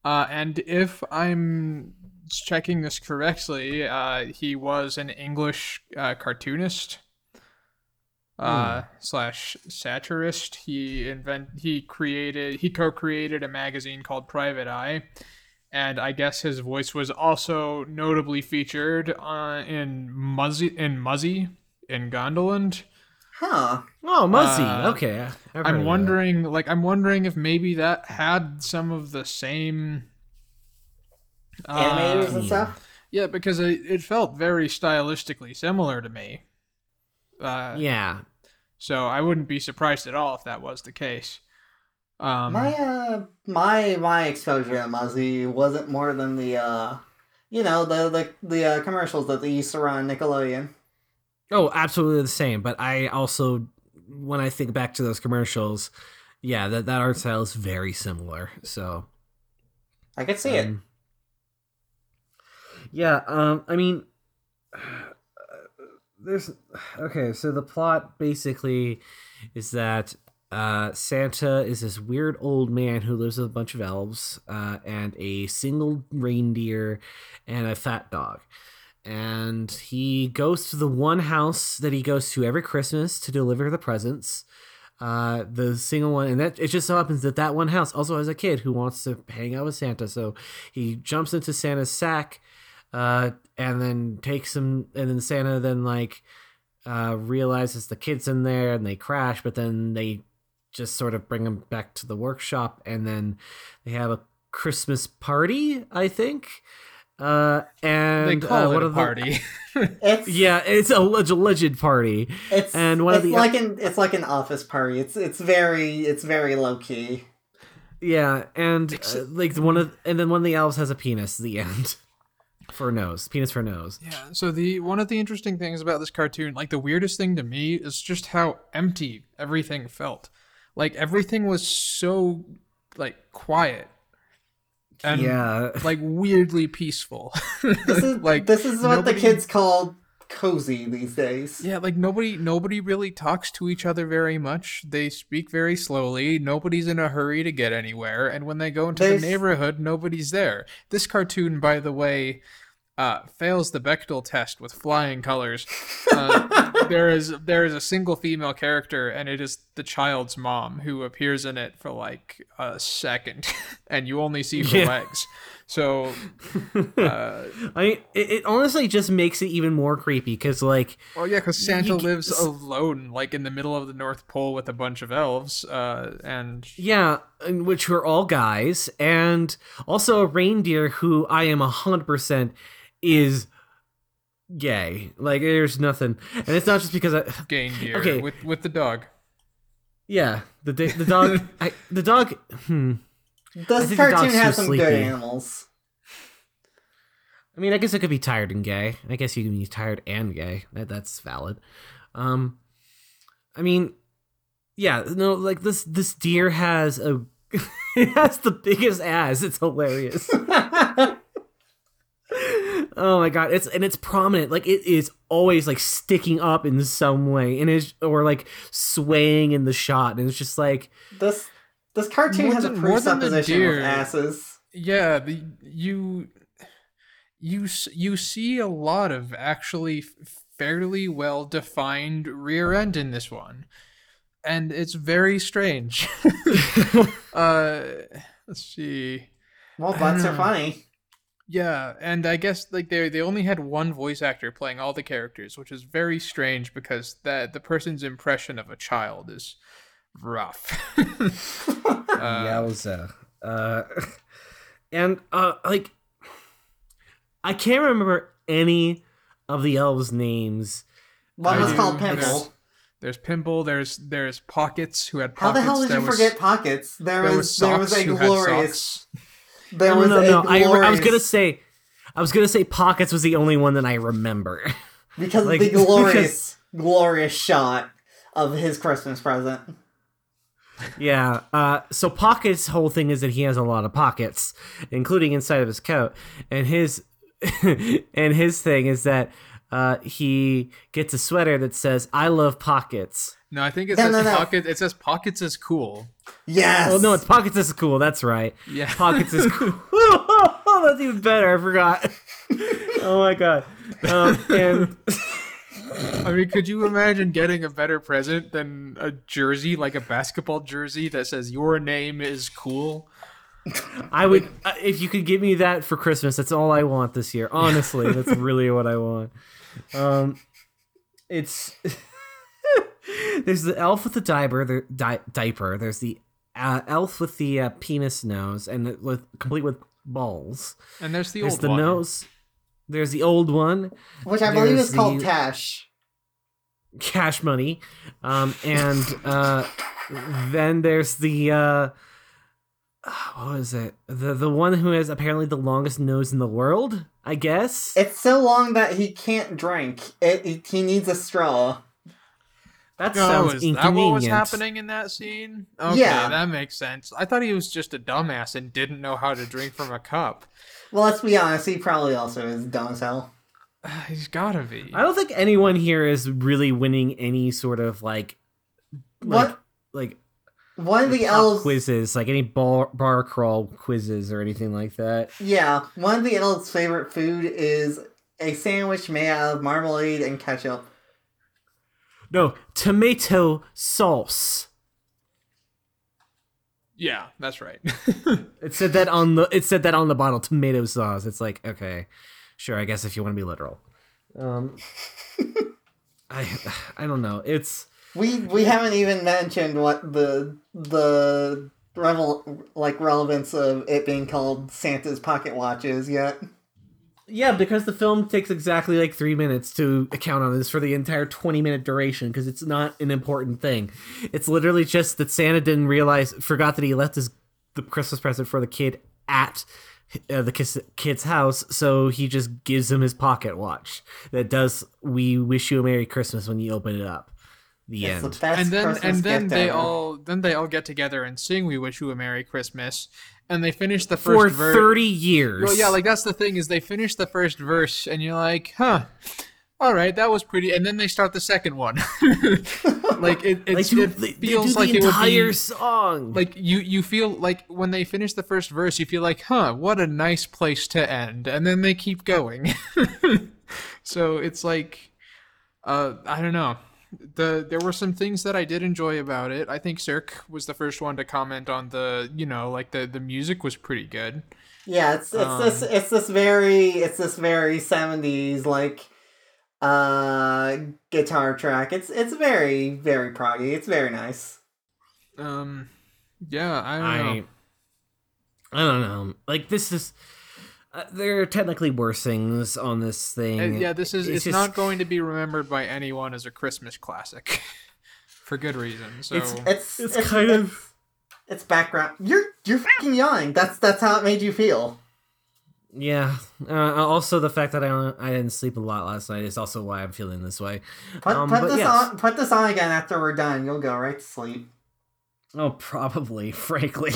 Uh and if I'm checking this correctly, uh he was an English uh, cartoonist. Uh, slash satirist. He invent he created he co-created a magazine called Private Eye, and I guess his voice was also notably featured uh, in Muzzy in Muzzy in Gondoland. Huh. Oh, Muzzy. Uh, okay. I've heard of I'm that. wondering, like, I'm wondering if maybe that had some of the same Animators and stuff? Yeah, because it, it felt very stylistically similar to me. Uh, Yeah. So I wouldn't be surprised at all if that was the case. Um, My uh my my exposure to Muzzy wasn't more than the uh you know the the the uh, commercials that they used to run on Nickelodeon. Oh, absolutely the same. But I also, when I think back to those commercials, yeah, that, that art style is very similar. So, I could see it. Um, yeah. Um. I mean, there's okay. So the plot basically is that uh, Santa is this weird old man who lives with a bunch of elves uh, and a single reindeer and a fat dog. And he goes to the one house that he goes to every Christmas to deliver the presents. Uh, the single one, and that it just so happens that that one house also has a kid who wants to hang out with Santa. So he jumps into Santa's sack, uh, and then takes him, and then Santa then like uh, realizes the kid's in there, and they crash. But then they just sort of bring him back to the workshop, and then they have a Christmas party, I think. Uh, and they call uh, it a of the- party. It's yeah, it's a alleged, alleged party. It's And one of it's the- like an it's like an office party. It's it's very it's very low key. Yeah, and uh, like one of, and then one of the elves has a penis. The end for a nose, penis for a nose. Yeah. So the one of the interesting things about this cartoon, like the weirdest thing to me, is just how empty everything felt. Like everything was so like quiet and yeah, like weirdly peaceful. This is like this is what nobody- the kids call cozy these days. Yeah, like nobody nobody really talks to each other very much. They speak very slowly. Nobody's in a hurry to get anywhere, and when they go into There's- the neighborhood, nobody's there. This cartoon, by the way, uh, fails the Bechdel test with flying colors. Uh, there is there is a single female character, and it is the child's mom who appears in it for like a second, and you only see her Yeah. legs. So, uh, I mean, it, it honestly just makes it even more creepy because like Well, yeah, because Santa You- lives alone, like in the middle of the North Pole with a bunch of elves, uh, and Yeah, in which were all guys, and also a reindeer who I am a hundred percent is gay. Like there's nothing, and it's not just because I. gain gear Okay. with with the dog. Yeah, the the dog, I, the dog. Hmm. This think the cartoon dog's has too some good sleepy. animals. I mean, I guess it could be tired and gay. I guess you can be tired and gay. That, that's valid. Um, I mean, yeah, no, like this this deer has a it has the biggest ass. It's hilarious. Oh my god, it's and it's prominent. Like it is always like sticking up in some way, and it's or like swaying in the shot, and it's just like This this cartoon More has a than- more than the presupposition deer. asses. Yeah, the you you you see a lot of actually fairly well defined rear end in this one, and it's very strange. uh, let's see. Well, I butts are funny. Yeah, and I guess like they they only had one voice actor playing all the characters, which is very strange because that the person's impression of a child is rough. uh, Yowza. Uh, and uh, like, I can't remember any of the elves' names. One was called There's- Pimple. There's Pimple. There's there's Pockets who had Pockets. How the hell did there you was, forget Pockets? There, There was, was there was a who had glorious socks. There no, was no, a no. I, I was gonna say, I was gonna say Pockets was the only one that I remember. because like, of the because- glorious glorious shot of his Christmas present. yeah. Uh, so Pockets' whole thing is that he has a lot of pockets, including inside of his coat, and his and his thing is that uh, he gets a sweater that says "I love pockets." No, I think it No, says no, no. Pockets. It says Pockets is cool. Yes. Oh no, it's pockets is cool. That's right. Yeah. Pockets is cool. oh, that's even better. I forgot. oh my god. Um, and I mean, could you imagine getting a better present than a jersey, like a basketball jersey that says "Your name is cool"? I would, uh, if you could give me that for Christmas, that's all I want this year. Honestly, that's really what I want. Um, it's there's the elf with the diaper, the di- diaper. There's the uh, elf with the uh, penis nose and with complete with balls. And there's the old one. There's old the one. nose. There's the old one. Which I believe is called the- Tash. cash money um and uh then there's the uh what was it the the one who has apparently the longest nose in the world i guess It's so long that he can't drink. It, it he needs a straw. That Oh, sounds is inconvenient. that what was happening in that scene? Okay, Yeah. that makes sense. I thought he was just a dumbass and didn't know how to drink from a cup. Well, let's be honest. He probably also is dumb as hell. He's gotta be. I don't think anyone here is really winning any sort of like, like, What? like One of the pop elves. quizzes, like any bar bar crawl quizzes or anything like that. Yeah, one of the elves' favorite food is a sandwich made out of marmalade and ketchup. No, tomato sauce. Yeah, that's right. It said that on the it said that on the bottle, tomato sauce. It's like, okay, sure, I guess if you want to be literal. Um I I don't know. It's We we haven't even mentioned what the the revel like relevance of it being called Santa's pocket watch is yet. yeah, because the film takes exactly like three minutes to account on this for the entire 20 minute duration because it's not an important thing. It's literally just that Santa didn't realize, forgot that he left his the Christmas present for the kid at uh, the kid's house, so he just gives him his pocket watch that does "We wish you a Merry Christmas" when you open it up. The It's end. the best and then Christmas and then they ever. all then they all get together and sing "We Wish You a Merry Christmas," and they finish the first For verse. 30 years. Well, yeah, like that's the thing is they finish the first verse and you're like, huh, all right, that was pretty, and then they start the second one. like it, Like, it's, do- it they, they feels do like the it would entire be song. like you you feel like when they finish the first verse, you feel like, huh, what a nice place to end, and then they keep going. so it's like, uh, I don't know. The there were some things that I did enjoy about it. I think Cirque was the first one to comment on the, you know, like the the music was pretty good. Yeah, it's it's this Um, it's this very it's this very seventies like uh guitar track. It's it's very very proggy. It's very nice. Um, yeah, I don't know. I I don't know. Like this is uh, there are technically worse things on this thing. Uh, yeah, this is It's it's, just- not going to be remembered by anyone as a Christmas classic, for good reason. So It's- It's It's kind it's, of- it's background. You're you're fucking young. That's that's how it made you feel. Yeah. Uh, also, the fact that I I didn't sleep a lot last night is also why I'm feeling this way. Put, Um, put this yes. on put this on again after we're done. You'll go right to sleep. Oh, probably. Frankly,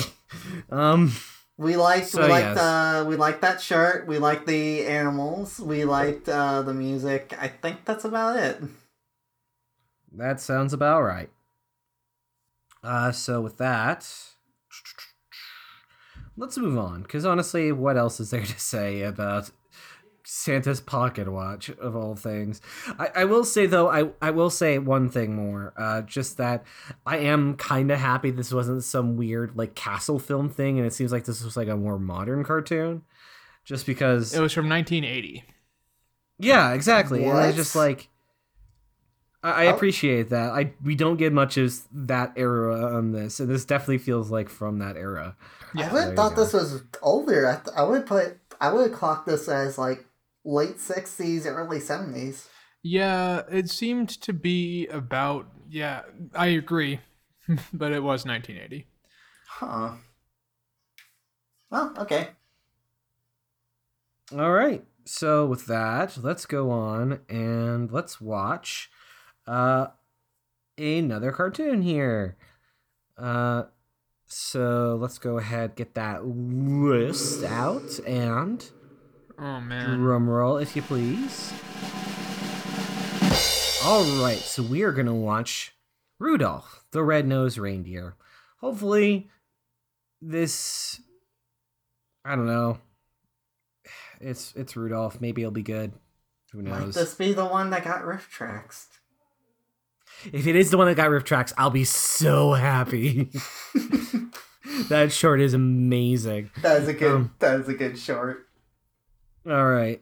um, We liked So, we liked yes. uh we liked that shirt. We liked the animals. We liked uh the music. I think that's about it. that sounds about right. Uh, so with that, let's move on. Because honestly, what else is there to say about Santa's pocket watch of all things? I, I will say though, I I will say one thing more. Uh, just that I am kind of happy this wasn't some weird like castle film thing, and it seems like this was like a more modern cartoon. Just because it was from 1980. yeah, exactly. And I just like I, I Oh. appreciate that. I we don't get much of that era on this, and this definitely feels like from that era. I would there have thought this was older. I, th- I would put I would have clocked this as like late sixties, early seventies. Yeah, it seemed to be about. Yeah, I agree, but it was 1980. Huh. Oh, okay. All right. So with that, let's go on and let's watch uh another cartoon here. Uh so let's go ahead get that list out and Oh man. drum roll if you please. All right, so we are going to watch Rudolph the Red-Nosed Reindeer. Hopefully this I don't know. It's it's Rudolph. Maybe it'll be good. Who knows? Might this be the one that got RiffTrax? If it is the one that got RiffTrax, I'll be so happy. that short is amazing. That is a good. Um, that is a good short. All right.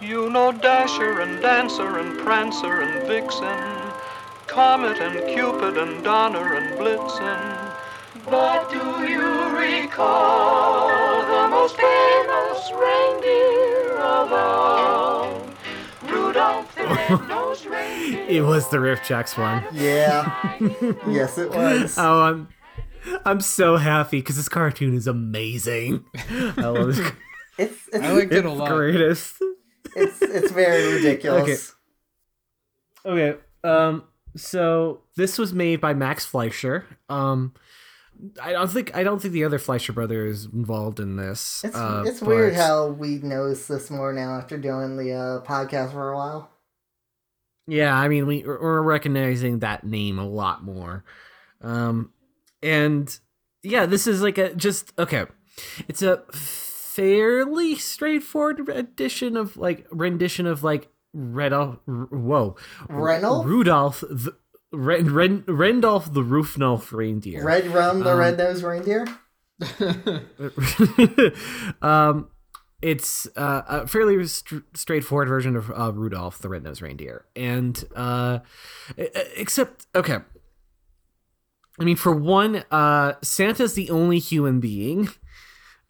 You know Dasher and Dancer and Prancer and Vixen, Comet and Cupid and Donner and Blitzen. But do you recall the most famous reindeer of all? Rudolph the red-nosed reindeer. It was the RiffTrax one. Yeah. yes, it was. Oh, I'm I'm so happy because this cartoon is amazing. I love this. It's it's I liked it a lot. greatest. it's it's very ridiculous. Okay. okay. Um. So this was made by Max Fleischer. Um. I don't think I don't think the other Fleischer brother is involved in this. It's uh, it's weird how we notice this more now after doing the uh, podcast for a while. Yeah, I mean, we we're recognizing that name a lot more. Um, and yeah, this is like a just okay. It's a fairly straightforward edition of like rendition of like Redolf. Whoa, Renolf? Rudolph. The, Ren, Ren, Rendolph the Roofnolf reindeer. Red Rum, the Um, red nosed reindeer. um, it's uh, a fairly st- straightforward version of uh, Rudolph the Red-Nosed Reindeer, and uh, except okay. I mean, for one, uh, Santa's the only human being.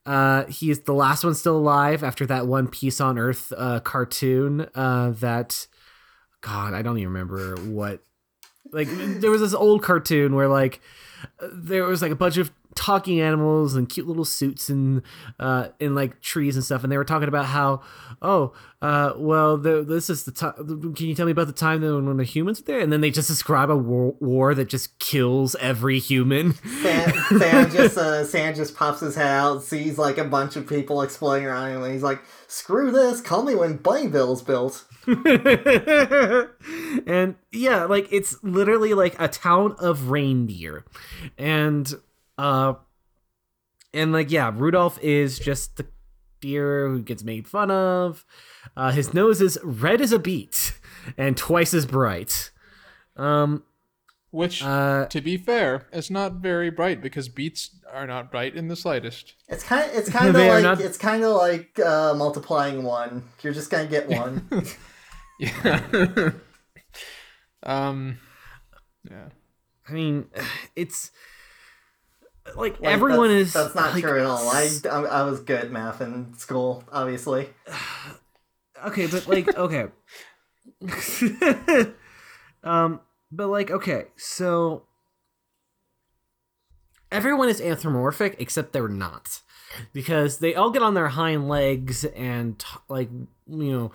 Uh, he is the last one still alive after that one Peace on Earth uh, cartoon. Uh, that, God, I don't even remember what. Like, there was this old cartoon where like there was like a bunch of talking animals and cute little suits and uh in like trees and stuff and they were talking about how oh uh well the, this is the time can you tell me about the time when, when the humans were there and then they just describe a war, war that just kills every human Sam, Sam just uh, Sam just pops his head out, sees like a bunch of people exploding around him, and he's like, "Screw this! Call me when Bunnyville's built." and yeah, like it's literally like a town of reindeer. And uh and like yeah, Rudolph is just the deer who gets made fun of. Uh his nose is red as a beet and twice as bright. Um Which, uh to be fair, is not very bright because beets are not bright in the slightest. It's kind it's kind of like not- it's kind of like uh, multiplying one. You're just gonna get one. Yeah. um. Yeah. I mean it's like, Like, everyone that's, is That's not like, true at all. I, I I was good math in school, obviously. okay but like okay um but like okay so everyone is anthropomorphic except they're not because they all get on their hind legs and t- like you know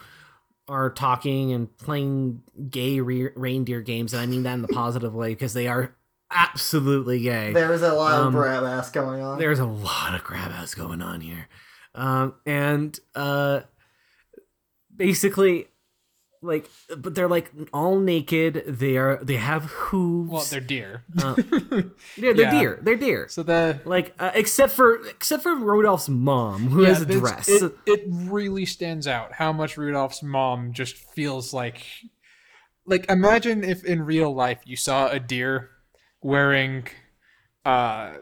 are talking and playing gay re- reindeer games and i mean that in the positive way because they are absolutely gay There's a lot Um, of grab ass going on. there's a lot of grab ass going on here um and uh basically like but they're like all naked they are they have hooves Well, they're deer. uh, yeah, they're Yeah. deer they're deer So the like uh, except for except for Rudolph's mom who has a dress It, it really stands out how much Rudolph's mom just feels like. Like, imagine if in real life you saw a deer wearing, uh,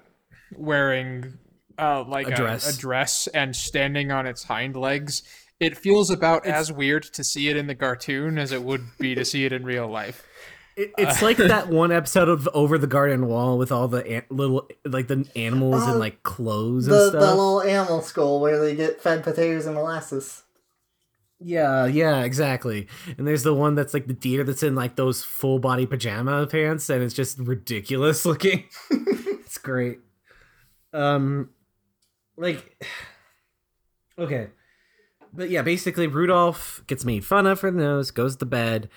wearing, uh, like A a, dress. a dress and standing on its hind legs. It feels about as weird to see it in the cartoon as it would be to see it in real life. It- it's like that one episode of Over the Garden Wall with all the an- little like the animals Oh, in like clothes and stuff. the little animal school where they get fed potatoes and molasses. Yeah, yeah, exactly. And there's the one that's like the deer that's in like those full body pajama pants and it's just ridiculous looking. it's great. Um like okay. But yeah, basically Rudolph gets made fun of for the nose, goes to bed.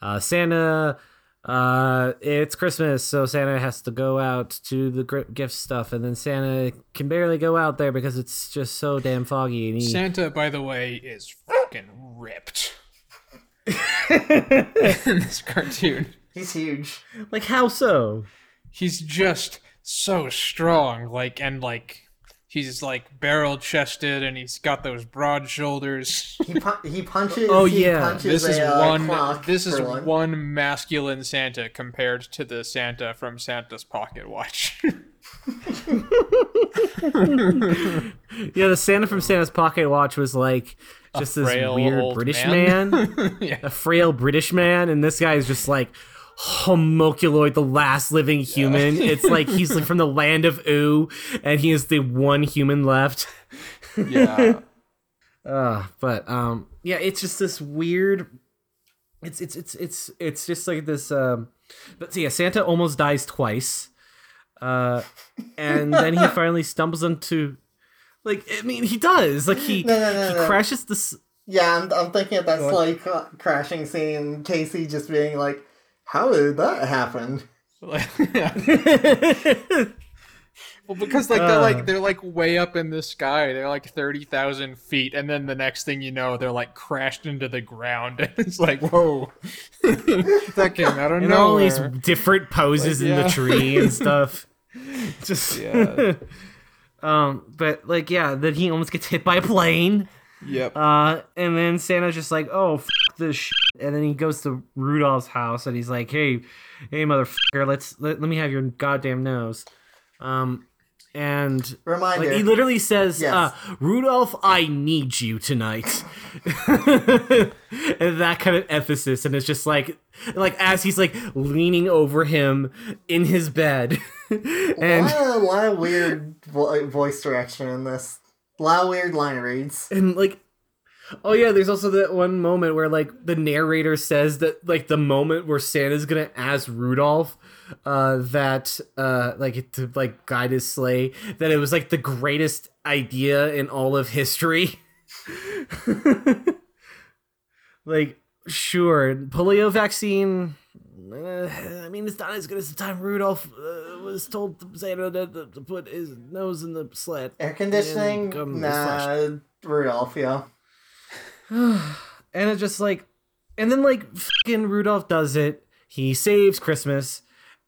Uh Santa uh it's Christmas, so Santa has to go out to the gift stuff and then Santa can barely go out there because it's just so damn foggy and he Santa, by the way, is fucking ripped in this cartoon. He's huge. like how so? He's just so strong, like and like he's like barrel chested and he's got those broad shoulders. He pu- he punches. Oh, he yeah. punches This is a, uh, one clock this is one. one. masculine Santa compared to the Santa from Santa's pocket watch. Yeah, the Santa from Santa's pocket watch was like just this weird British man. man, yeah. a frail British man, and this guy is just like homunculoid, the last living human. It's like he's like from the land of Ooo, and he is the one human left. Yeah. Uh, but um, yeah, it's just this weird. It's it's it's it's it's just like this. Um, but so yeah, Santa almost dies twice, uh, and then he finally stumbles into Like I mean, he does. Like he No, no, no, he no. crashes this. Yeah, I'm, I'm thinking of that Go on. sleigh cra- crashing scene. Casey just being like, "How did that happen?" Well, because like they're Uh. like they're like way up in the sky. They're like thirty thousand feet, and then the next thing you know, they're like crashed into the ground. it's like whoa, that came out of and all these different poses Like, in the tree and stuff. Just Yeah. Um, but like yeah, then he almost gets hit by a plane. Yep. Uh, and then Santa's just like, oh, f- this shit. And then he goes to Rudolph's house and he's like, hey, hey, motherfucker, let's let, let me have your goddamn nose. Um, and Reminder. like he literally says, Yes. uh, Rudolph, I need you tonight. and that kind of emphasis, and it's just like, like as he's like leaning over him in his bed, a and lot, of, a lot of weird vo- voice direction in this. A lot of weird line reads. and like oh yeah there's also that one moment where like the narrator says that like the moment where santa's gonna ask rudolph uh that uh like to like guide his sleigh that it was like the greatest idea in all of history like sure polio vaccine uh, I mean, it's not as good as the time Rudolph uh, was told to Santa to, to, put his nose in the sled. Air conditioning? Nah, Rudolph, yeah. and it's just like and then like fucking rudolph does it he saves christmas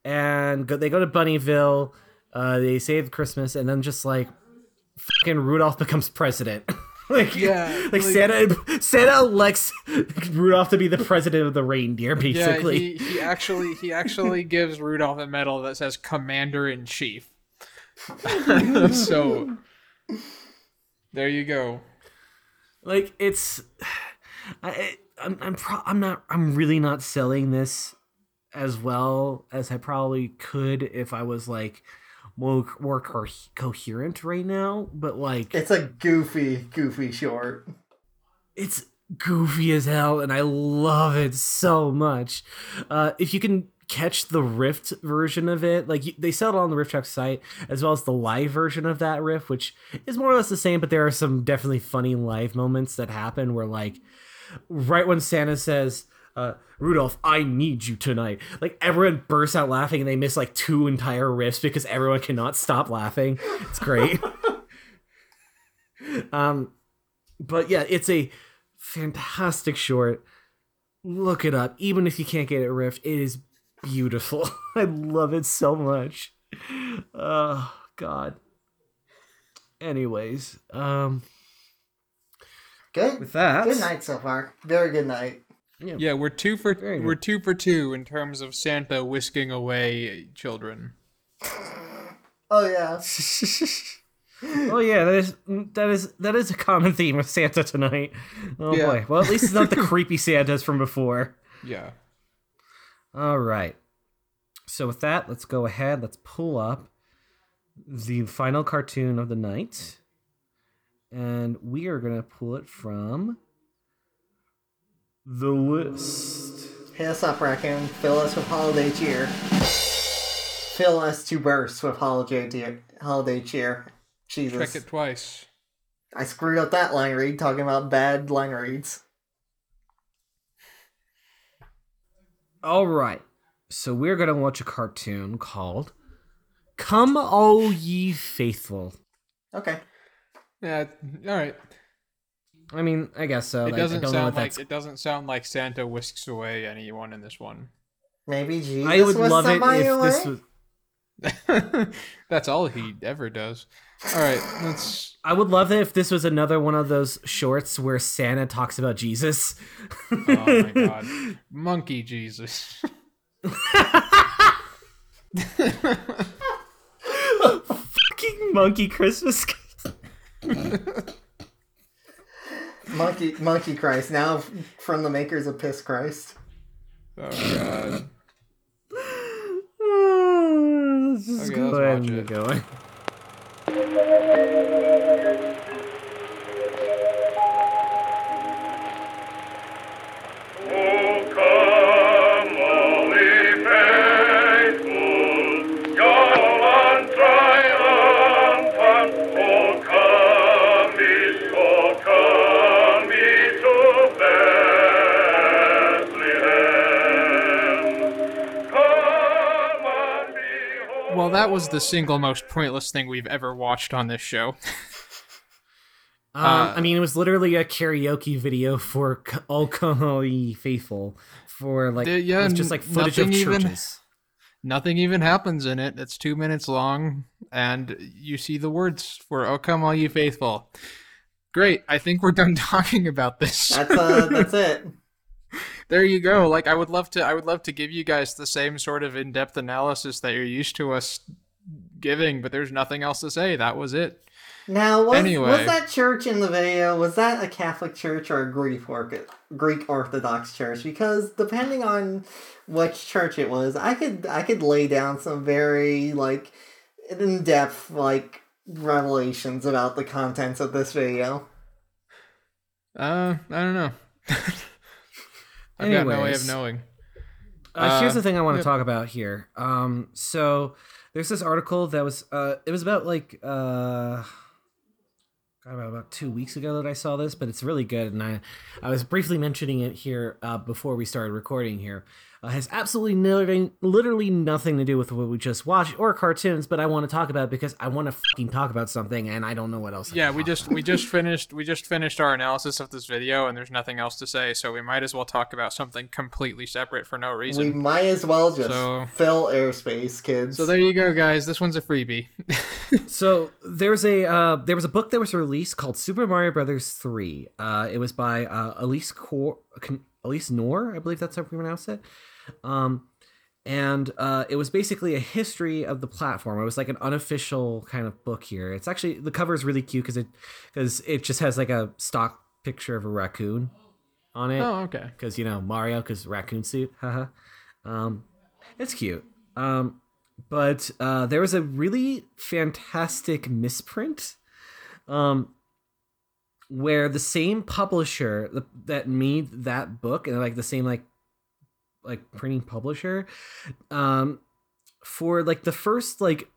and go, they go to bunnyville uh they save christmas and then just like fucking rudolph becomes president like Yeah, like, like- santa santa elects rudolph to be the president of the reindeer Yeah, basically he, he actually he actually gives Rudolph a medal that says Commander in Chief. so there you go. like it's I I'm I'm pro- I'm not I'm really not selling this as well as I probably could if I was like more more co- coherent right now, but like It's a goofy, goofy short. it's goofy as hell and I love it so much. Uh if you can catch the rift version of it like they sell it on the RiffTrax site as well as the live version of that riff which is more or less the same but there are some definitely funny live moments that happen where like right when santa says uh, Rudolph, I need you tonight. Like everyone bursts out laughing and they miss like two entire riffs because everyone cannot stop laughing. It's great. um, but yeah, it's a fantastic short. Look it up, even if you can't get it riffed. It is beautiful. I love it so much. Oh God. Anyways, um, Good. with that, Good night so far. Very good night. Yeah, we're two for Very we're two for two in terms of Santa whisking away children. Oh yeah. Oh yeah, that is that is that is a common theme of Santa tonight. Oh Yeah. boy. Well, at least it's not the creepy Santas from before. Yeah. All right. So with that, let's go ahead. Let's pull up the final cartoon of the night, and we are gonna pull it from the list. Hit us up, Raccoon. Fill us with holiday cheer. Fill us to burst with holiday cheer. Holiday cheer. Jesus. Check it twice. I screwed up that line read talking about bad line reads. All right. So we're gonna watch a cartoon called "Come All Ye Faithful." Okay. Yeah. All right. I mean, I guess so. It Like, doesn't don't know what sound like that's. it doesn't sound like Santa whisks away anyone in this one. Maybe Jesus I would was love it if away? this was. That's all he ever does. All right, let's. I would love it if this was another one of those shorts where Santa talks about Jesus. Oh my god, Monkey Jesus. Fucking monkey Christmas. Monkey Monkey Christ. Now from the makers of Piss Christ. Oh god. let's just Okay, go let's ahead and it. get going. That was the single most pointless thing we've ever watched on this show. Um, Uh, I mean, it was literally a karaoke video for C- All Come all Ye Faithful for like Yeah, yeah, it was just like footage of nothing even- churches. Nothing even happens in it. It's two minutes long, and you see the words for "Oh come all you faithful." Great. I think we're done talking about this. That's uh, that's it. There you go. Like I would love to. I would love to give you guys the same sort of in-depth analysis that you're used to us giving, but there's nothing else to say. That was it. Now, was, Anyway. was that church in the video? Was that a Catholic church or a Greek or Greek Orthodox church? Because depending on which church it was, I could I could lay down some very like in depth like revelations about the contents of this video. Uh, I don't know. I've got no way of knowing. Uh, here's Uh, the thing I want to yep. talk about here. Um, so there's this article that was uh, it was about like uh, about about two weeks ago that I saw this, but it's really good, and I I was briefly mentioning it here uh, before we started recording here. Uh, has absolutely literally, literally nothing to do with what we just watched or cartoons, but I want to talk about it because I want to fucking talk about something, and I don't know what else. I Yeah, we talk just we just finished we just finished our analysis of this video, and there's nothing else to say, so we might as well talk about something completely separate for no reason. We might as well just So- fill airspace, kids. So there you go, guys. This one's a freebie. So there's a uh, there was a book that was released called Super Mario Brothers Three. Uh, it was by uh, Elise Cor- Alyse Knorr, I believe that's how we pronounce it. Um, and uh, it was basically a history of the platform. It was like an unofficial kind of book here. It's actually the cover is really cute because it because it just has like a stock picture of a raccoon on it oh, okay. because you know Mario because raccoon suit. Haha. um, it's cute. Um, but uh, there was a really fantastic misprint, um, where the same publisher th- that made that book and like the same like like printing publisher, um, for like the first like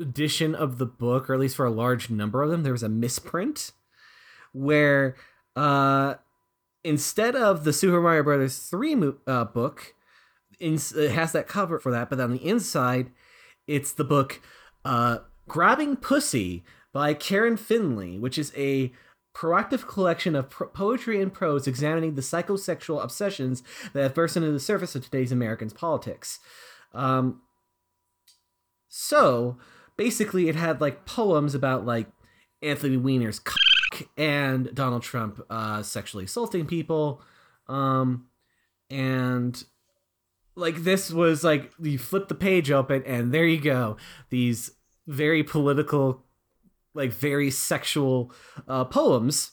edition of the book, or at least for a large number of them, there was a misprint where uh instead of the Super Mario Brothers 3 mo- uh, book, in, it has that cover for that, but on the inside, it's the book uh, Grabbing Pussy by Karen Finley, which is a proactive collection of pro- poetry and prose examining the psychosexual obsessions that have burst into the surface of today's American politics. Um, so basically, it had like poems about like Anthony Weiner's cock and Donald Trump uh, sexually assaulting people. Um, and like this was like you flip the page open and there you go these very political like very sexual uh poems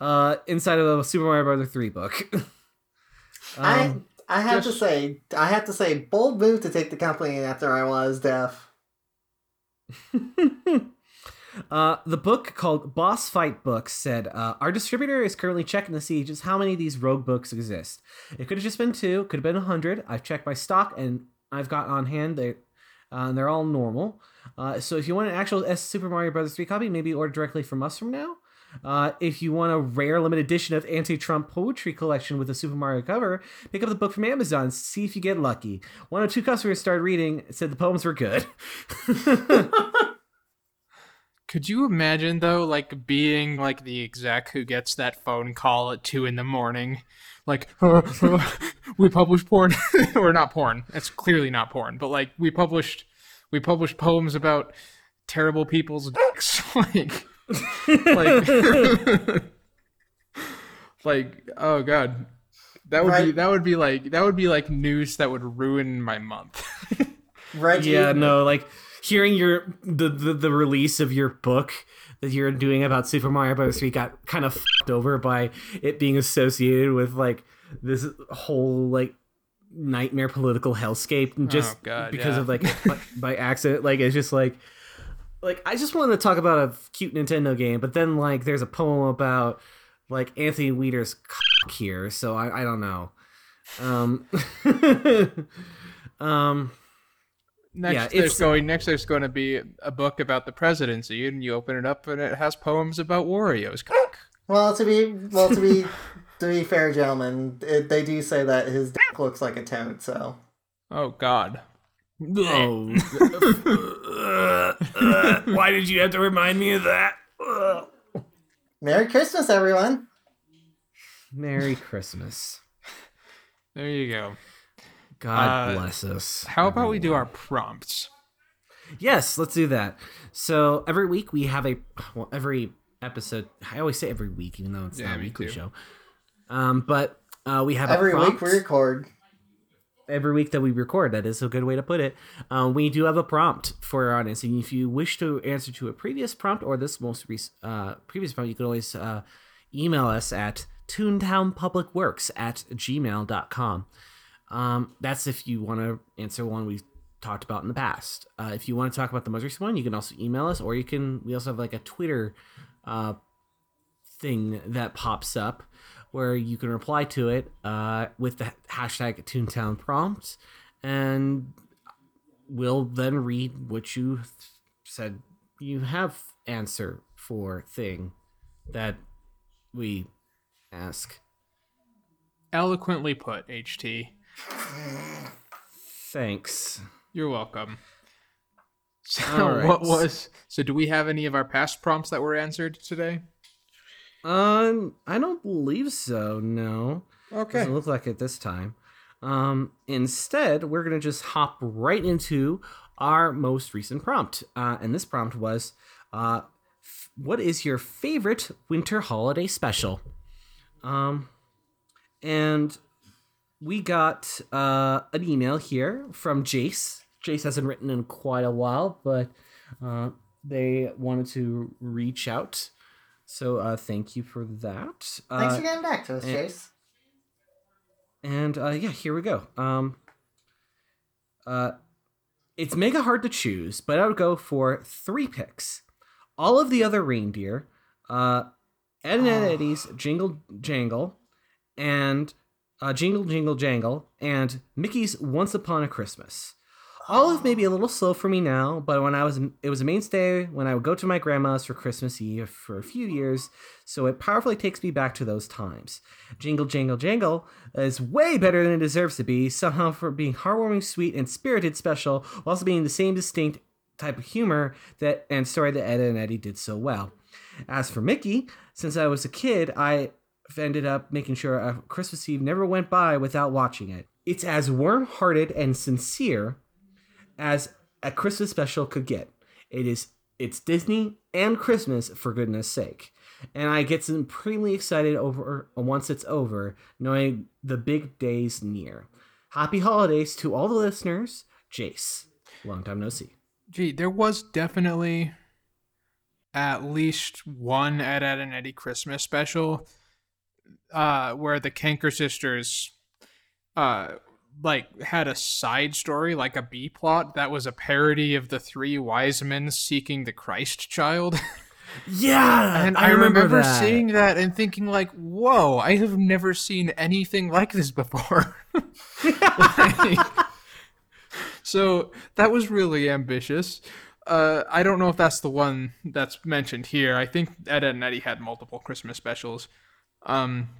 uh inside of a super mario brother 3 book um, I I have just- to say I have to say bold move to take the company after I was deaf. uh, the book called Boss Fight Books said uh, our distributor is currently checking to see just how many of these rogue books exist. It could have just been two, could have been a hundred. I've checked my stock and I've got on hand they, uh, and they're all normal. Uh, so if you want an actual S Super Mario Brothers three copy, maybe order directly from us from now. Uh, if you want a rare limited edition of anti-Trump poetry collection with a Super Mario cover, pick up the book from Amazon. See if you get lucky. One or two customers started reading, said the poems were good. Could you imagine though, like being like the exec who gets that phone call at two in the morning, like we published porn, or not porn? It's clearly not porn, but like we published, we published poems about terrible people's dicks, like, like, like, oh god, that would be that would be like that would be like news that would ruin my month. right? Yeah, no, like hearing your the, the the release of your book that you're doing about Super Mario Bros. 3 got kind of fucked over by it being associated with like this whole like nightmare political hellscape just Oh, God, because yeah. of like by, by accident like it's just like like I just wanted to talk about a cute Nintendo game, but then like there's a poem about like Anthony Weiner's cock here, so I I don't know. Um um Next, Yeah, there's going. Next, there's going to be a book about the presidency, and you open it up, and it has poems about Wario's cock. Well, to be well to be to be fair, gentlemen, it, they do say that his dick looks like a toad. So Oh God, No. why did you have to remind me of that? Merry Christmas, everyone. Merry Christmas. There you go. God Uh, bless us. How about we do our prompts? Yes, let's do that. So every week we have a well, every episode. I always say every week, even though it's Yeah, not a weekly too. show. Um, but uh, we have Every a week we record. every week that we record. That is a good way to put it. Um, we do have a prompt for our audience, and if you wish to answer to a previous prompt or this most rec- uh, previous prompt, you can always uh, email us at toontownpublicworks at gmail.com. Um, that's if you want to answer one we've talked about in the past. Uh, if you want to talk about the most recent one, you can also email us, or you can. We also have like a Twitter uh, thing that pops up where you can reply to it uh, with the hashtag Toontown prompt, and we'll then read what you th- said you have answer for thing that we ask. Eloquently put, HT. Thanks. You're welcome. So, right. what was? So, do we have any of our past prompts that were answered today? Um, I don't believe so. No. Okay. Doesn't look like it this time. Um, instead, we're gonna just hop right into our most recent prompt, uh, and this prompt was, uh, f- "What is your favorite winter holiday special?" Um, and we got uh, an email here from Jace. Jace hasn't written in quite a while, but uh, they wanted to reach out. So uh, thank you for that. Thanks Uh, for getting back to us, and- Chase. and uh, yeah, here we go. Um, uh, it's mega hard to choose, but I would go for three picks. Olive, the Other Reindeer, uh, Ed and Ed Eddy's Jingle Jangle, and uh, Jingle Jingle Jangle, and Mickey's Once Upon a Christmas. Olive may be a little slow for me now, but when I was it was a mainstay when I would go to my grandma's for Christmas Eve for a few years, so it powerfully takes me back to those times. Jingle Jangle Jangle is way better than it deserves to be, somehow for being heartwarming, sweet, and spirited special, while also being the same distinct type of humor that and story that Ed and Eddy did so well. As for Mickey, since I was a kid, I ended up making sure Christmas Eve never went by without watching it. It's as warm-hearted and sincere as a Christmas special could get. It is it's Disney and Christmas for goodness sake. And I get supremely excited over once it's over, knowing the big days near. Happy holidays to all the listeners. Jace. Long time no see. Gee, there was definitely at least one Ed, Edd n Eddy Christmas special uh, where the Kanker sisters uh, like had a side story, like a B plot that was a parody of the three wise men seeking the Christ child. Yeah, and I, remember, seeing that and thinking like, "Whoa, I have never seen anything like this before." Like- so that was really ambitious. Uh, I don't know if that's the one that's mentioned here. I think Ed, and Eddy had multiple Christmas specials. Um,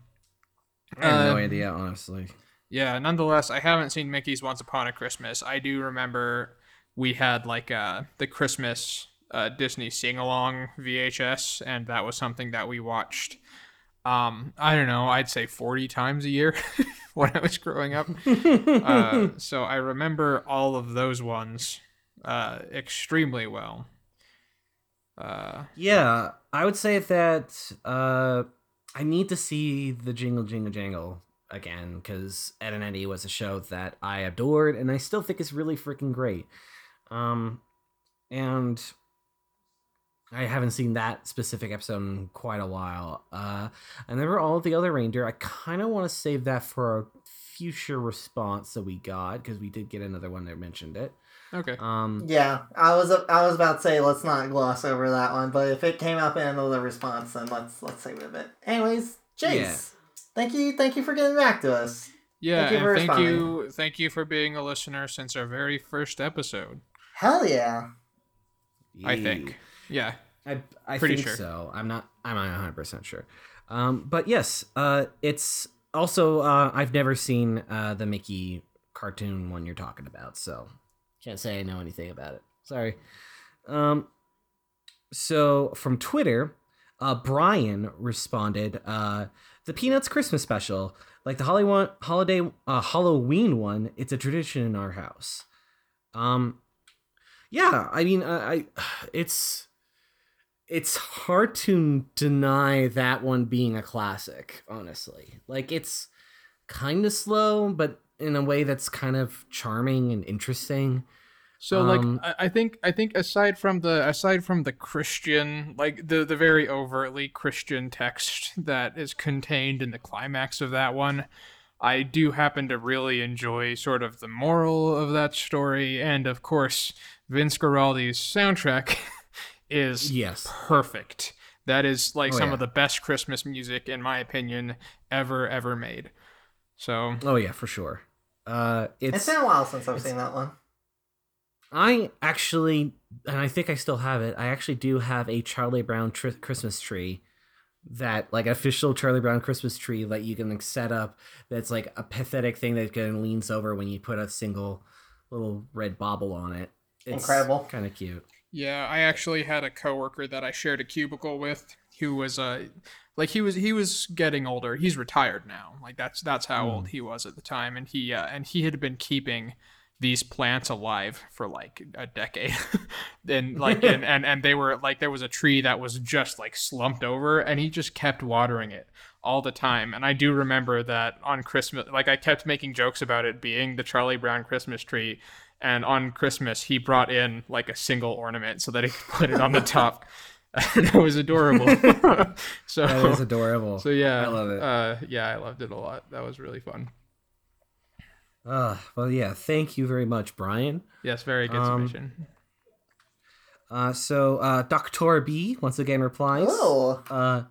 I have no uh, idea, honestly. Yeah, nonetheless, I haven't seen Mickey's Once Upon a Christmas. I do remember we had like uh, the Christmas uh, Disney sing along VHS, and that was something that we watched. Um, I don't know, I'd say 40 times a year when I was growing up. uh, so I remember all of those ones uh, extremely well. Uh, Yeah, I would say that uh, I need to see the Jingle Jingle Jangle again because Ed and Eddy was a show that I adored and I still think is really freaking great. Um, and I haven't seen that specific episode in quite a while. Uh, and there were Olive, the Other Reindeer. I kind of want to save that for a future response that we got because we did get another one that mentioned it. okay. Um, Yeah, I was I was about to say let's not gloss over that one, but if it came up in another response, then let's let's save it a. Anyways, Jace, Yeah. Thank you, thank you for getting back to us. Yeah, Thank you for and thank you, thank you for being a listener since our very first episode. Hell yeah! I think. Yeah. I I Pretty think sure. so. I'm not. I'm not 100 percent sure. Um, but yes, uh, it's also uh, I've never seen uh, the Mickey cartoon one you're talking about. So Can't say I know anything about it. Sorry. Um, so from Twitter, uh, Brian responded, uh, "The Peanuts Christmas special, like the Hollywood holiday uh, Halloween one, it's a tradition in our house." Um, yeah, I mean, I, I it's it's hard to deny that one being a classic. Honestly, like it's kind of slow, but in a way that's kind of charming and interesting. So Um, like I, I think I think aside from the aside from the Christian like the the very overtly Christian text that is contained in the climax of that one, I do happen to really enjoy sort of the moral of that story and of course Vince Guaraldi's soundtrack is Yes. perfect. That is like Oh, some yeah. of the best Christmas music in my opinion ever ever made. So Oh yeah, for sure. Uh, It's it's been a while since I've seen that one. I actually, and I think I still have it. I actually do have a Charlie Brown tr- Christmas tree, that like official Charlie Brown Christmas tree that you can like set up. That's like a pathetic thing that kind of leans over when you put a single little red bobble on it. It's Incredible. kind of cute. Yeah, I actually had a coworker that I shared a cubicle with who was uh like he was he was getting older. He's retired now. Like that's that's how old he was at the time and he uh, and he had been keeping these plants alive for like a decade. and like and, and and they were like there was a tree that was just like slumped over and he just kept watering it all the time. And I do remember that on Christmas like I kept making jokes about it being the Charlie Brown Christmas tree and on Christmas he brought in like a single ornament so that he could put it on the top. and it was adorable. so That is adorable. so yeah, I love it. Uh, yeah, I loved it a lot. That was really fun. Uh, well, yeah. Thank you very much, Brian. Yes, very good Um, submission. Uh, so uh, Doctor B once again replies. Oh, Uh,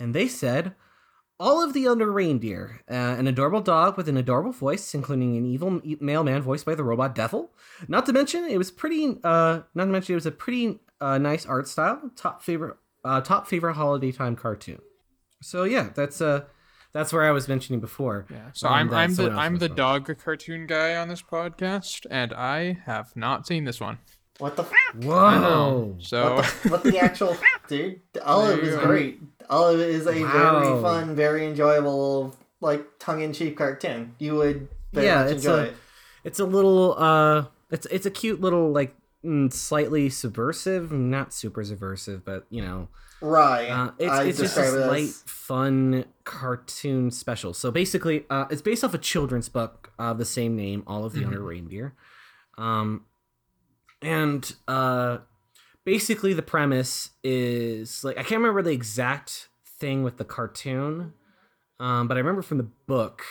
and they said, Olive, the Other Reindeer, uh, an adorable dog with an adorable voice, including an evil m- mailman voiced by the robot Devil. Not to mention, it was pretty. Uh, not to mention, it was a pretty uh, nice art style. Top favorite, uh, top favorite holiday time cartoon. So yeah, that's uh, that's where I was mentioning before. Yeah. So um, I'm that I'm the I'm the was- dog cartoon guy on this podcast, and I have not seen this one. what the f- Whoa! So what the, what the actual dude? Olive There you is go. great. Olive is a Wow. very fun, very enjoyable, like tongue-in-cheek cartoon. You would very Yeah, much it's enjoy a- it. It's a little uh it's it's a cute little like mm, slightly subversive, not super subversive, but you know, Right. uh, it's I it's just describe this it light, fun cartoon special. So basically, uh, it's based off a children's book of the same name, Olive, the Other Reindeer. Um, and uh, basically the premise is like I can't remember the exact thing with the cartoon, um, but I remember from the book.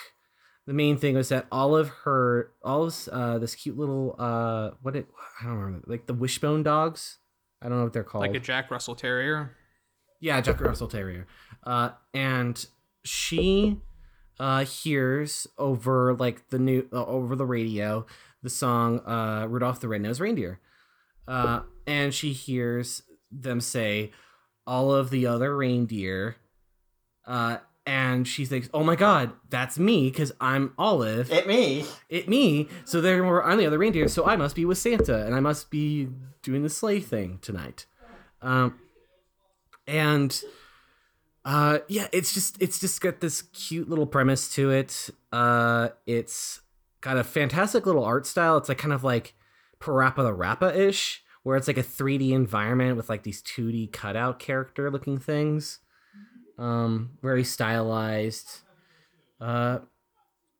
The main thing was that all of her, all of uh, this cute little, uh, what it, I don't remember, like the wishbone dogs. I don't know what they're called. like a Jack Russell Terrier. Yeah, Jack Russell Terrier. Uh, and she uh, hears over like the new uh, over the radio the song uh, Rudolph the Red-Nosed Reindeer. Uh, and she hears them say all of the other reindeer uh, and she thinks, "Oh my god, that's me cuz I'm Olive." it me. it me. So therefore, I'm the other reindeer. So I must be with Santa, and I must be doing the sleigh thing tonight. Um, and uh, yeah, it's just it's just got this cute little premise to it. Uh, it's got a fantastic little art style. It's like kind of like PaRappa the Rapper ish, where it's like a 3D environment with like these 2D cutout character looking things. Um, very stylized. Uh,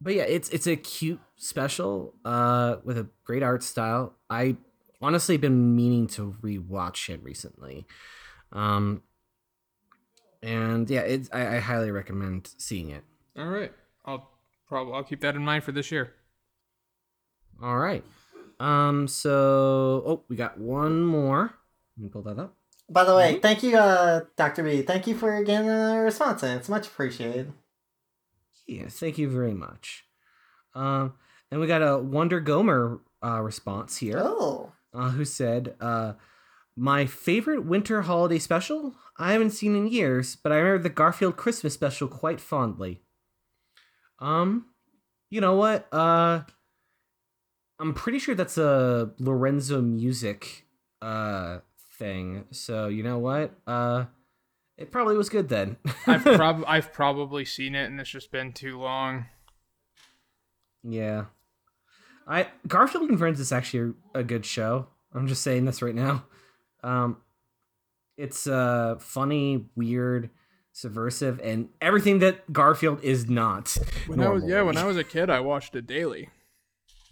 but yeah, it's it's a cute special uh with a great art style. I honestly been meaning to rewatch it recently. Um and yeah, it's I, I highly recommend seeing it. All right, I'll probably I'll keep that in mind for this year. All right. Um so oh, we got one more. Let me pull that up. By the Mm-hmm. way, thank you, uh, Doctor B. Thank you for getting a response, and it's much appreciated. Yeah, thank you very much. Um and we got a Wonder Gomer uh response here. Oh, uh, who said, uh, My favorite winter holiday special? I haven't seen in years, but I remember the Garfield Christmas special quite fondly. Um, you know what? Uh, I'm pretty sure that's a Lorenzo Music uh thing. So you know what? Uh, it probably was good then. I've prob I've probably seen it, and it's just been too long. yeah, I Garfield and Friends is actually a good show. I'm just saying this right now. Um, it's uh funny, weird, subversive, and everything that Garfield is not. When I was yeah, when I was a kid, I watched it daily.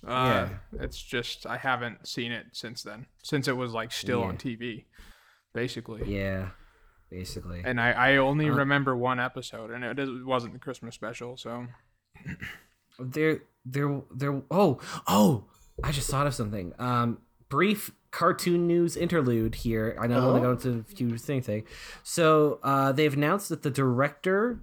Uh, Yeah. it's just I haven't seen it since then, since it was like still on TV, basically. yeah, basically. And I, I only Uh, remember one episode, and it wasn't the Christmas special. So there there there oh oh i just thought of something um brief cartoon news interlude here i know i'm gonna Oh? go into a few thing thing so uh they've announced that the director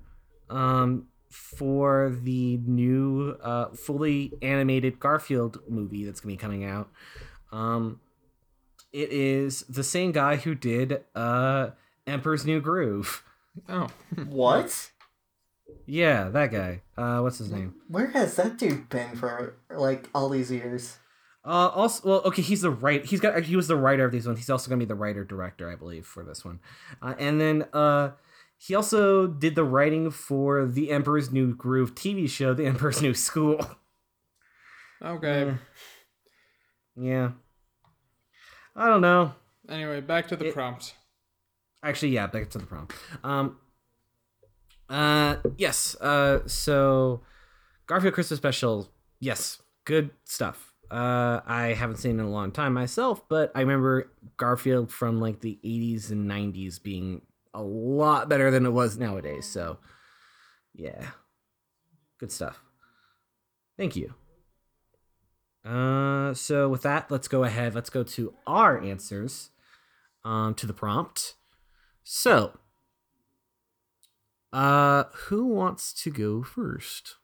um for the new uh fully animated garfield movie that's gonna be coming out um it is the same guy who did uh emperor's new groove oh, What? yeah that guy uh what's his name Where has that dude been for like all these years? Uh, also, well, okay, he's the right. He's got. He was the writer of these ones. He's also gonna be the writer director, I believe, for this one. Uh, and then uh, he also did the writing for the Emperor's New Groove TV show, The Emperor's New School. okay. Yeah. I don't know. Anyway, back to the It- prompt. Actually, yeah, back to the prompt. Um. Uh. Yes. Uh. So, Garfield Christmas special. Yes. Good stuff. Uh. I haven't seen in a long time myself, but I remember Garfield from like the '80s and '90s being a lot better than it was nowadays. So, yeah. Good stuff. Thank you. Uh. So with that, let's go ahead. Let's go to our answers. Um. To the prompt. So, uh, who wants to go first?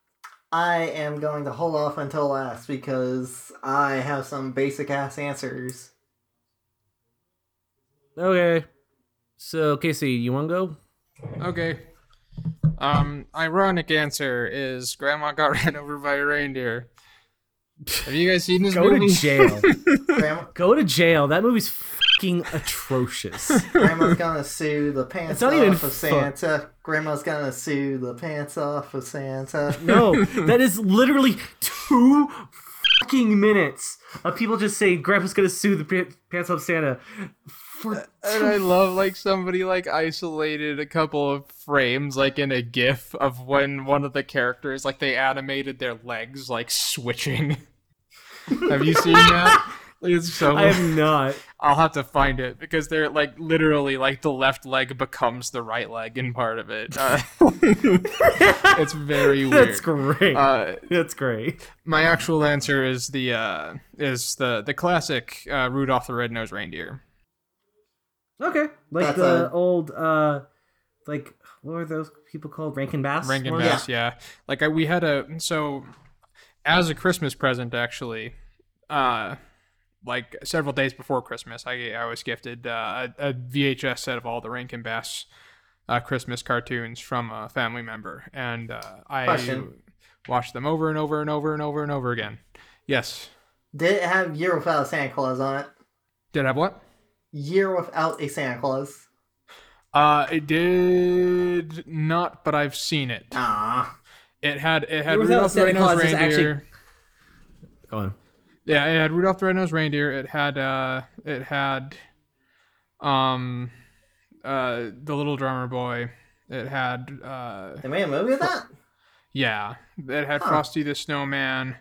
I am going to hold off until last because I have some basic ass answers. Okay. So, Casey, you want to go? Okay. Um, ironic answer is Grandma got ran over by a reindeer. Have you guys seen this Go movie? to jail. Grandma, go to jail. That movie's fucking atrocious. Grandma's gonna sue the pants It's not off even of fu- Santa. Grandma's gonna sue the pants off of Santa. No, that is literally two fucking minutes of people just saying Grandpa's gonna sue the pa- pants off Santa. For And I love like somebody like isolated a couple of frames like in a GIF of when one of the characters like they animated their legs like switching. have you seen that? It's so. I have not. I'll have to find it because they're like literally like the left leg becomes the right leg in part of it. Uh, it's very weird. That's great. Uh, That's great. my actual answer is the uh, is the the classic uh, Rudolph the Red-Nosed Reindeer. Okay, like That's the a- old, uh, like what were those people called? Rankin Bass. Rankin ones? Bass, yeah. Like I, we had a so as a Christmas present actually, uh, like several days before Christmas, I I was gifted uh, a, a VHS set of all the Rankin Bass uh, Christmas cartoons from a family member, and uh, I Question. watched them over and over and over and over and over again. Yes. Did it have Year Without a Santa Claus on it? Did I have what? Year Without a Santa Claus. Uh, it did not, but I've seen it. Ah. It had it had Year Without a Rudolph the Red-Nosed Claus is actually- Reindeer. Go on. Yeah, it had Rudolph the Red-Nosed Reindeer. It had uh it had um uh the little drummer boy. It had uh They made a movie of that? yeah, it had Huh. Frosty the Snowman.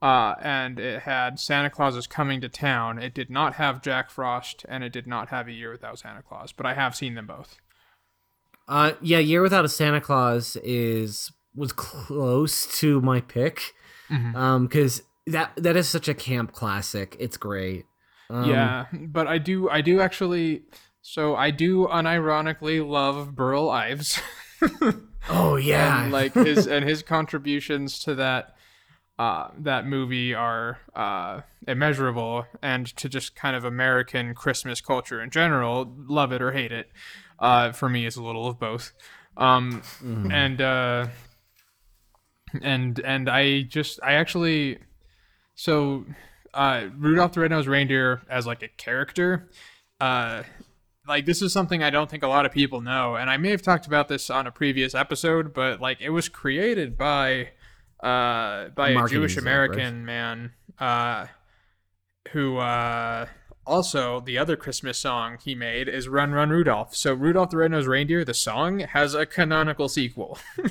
Uh, and it had Santa Claus is coming to town. It did not have Jack Frost, and it did not have A Year Without Santa Claus. But I have seen them both. Uh, yeah, Year Without a Santa Claus is was close to my pick. Mhm. Um, because that that is such a camp classic. It's great. Um, yeah, but I do, I do actually. So I do unironically love Burl Ives. Oh yeah. and like his and his contributions to that uh that movie are uh immeasurable and to just kind of american christmas culture in general love it or hate it uh for me it's a little of both um and uh and and i just i actually so uh, Rudolph the Red-Nosed Reindeer as like a character, uh, like this is something I don't think a lot of people know, and I may have talked about this on a previous episode, but like it was created by uh, by a Jewish American man uh, who uh, also the other Christmas song he made is "Run Run Rudolph." So Rudolph the Red-Nosed Reindeer, the song, has a canonical sequel.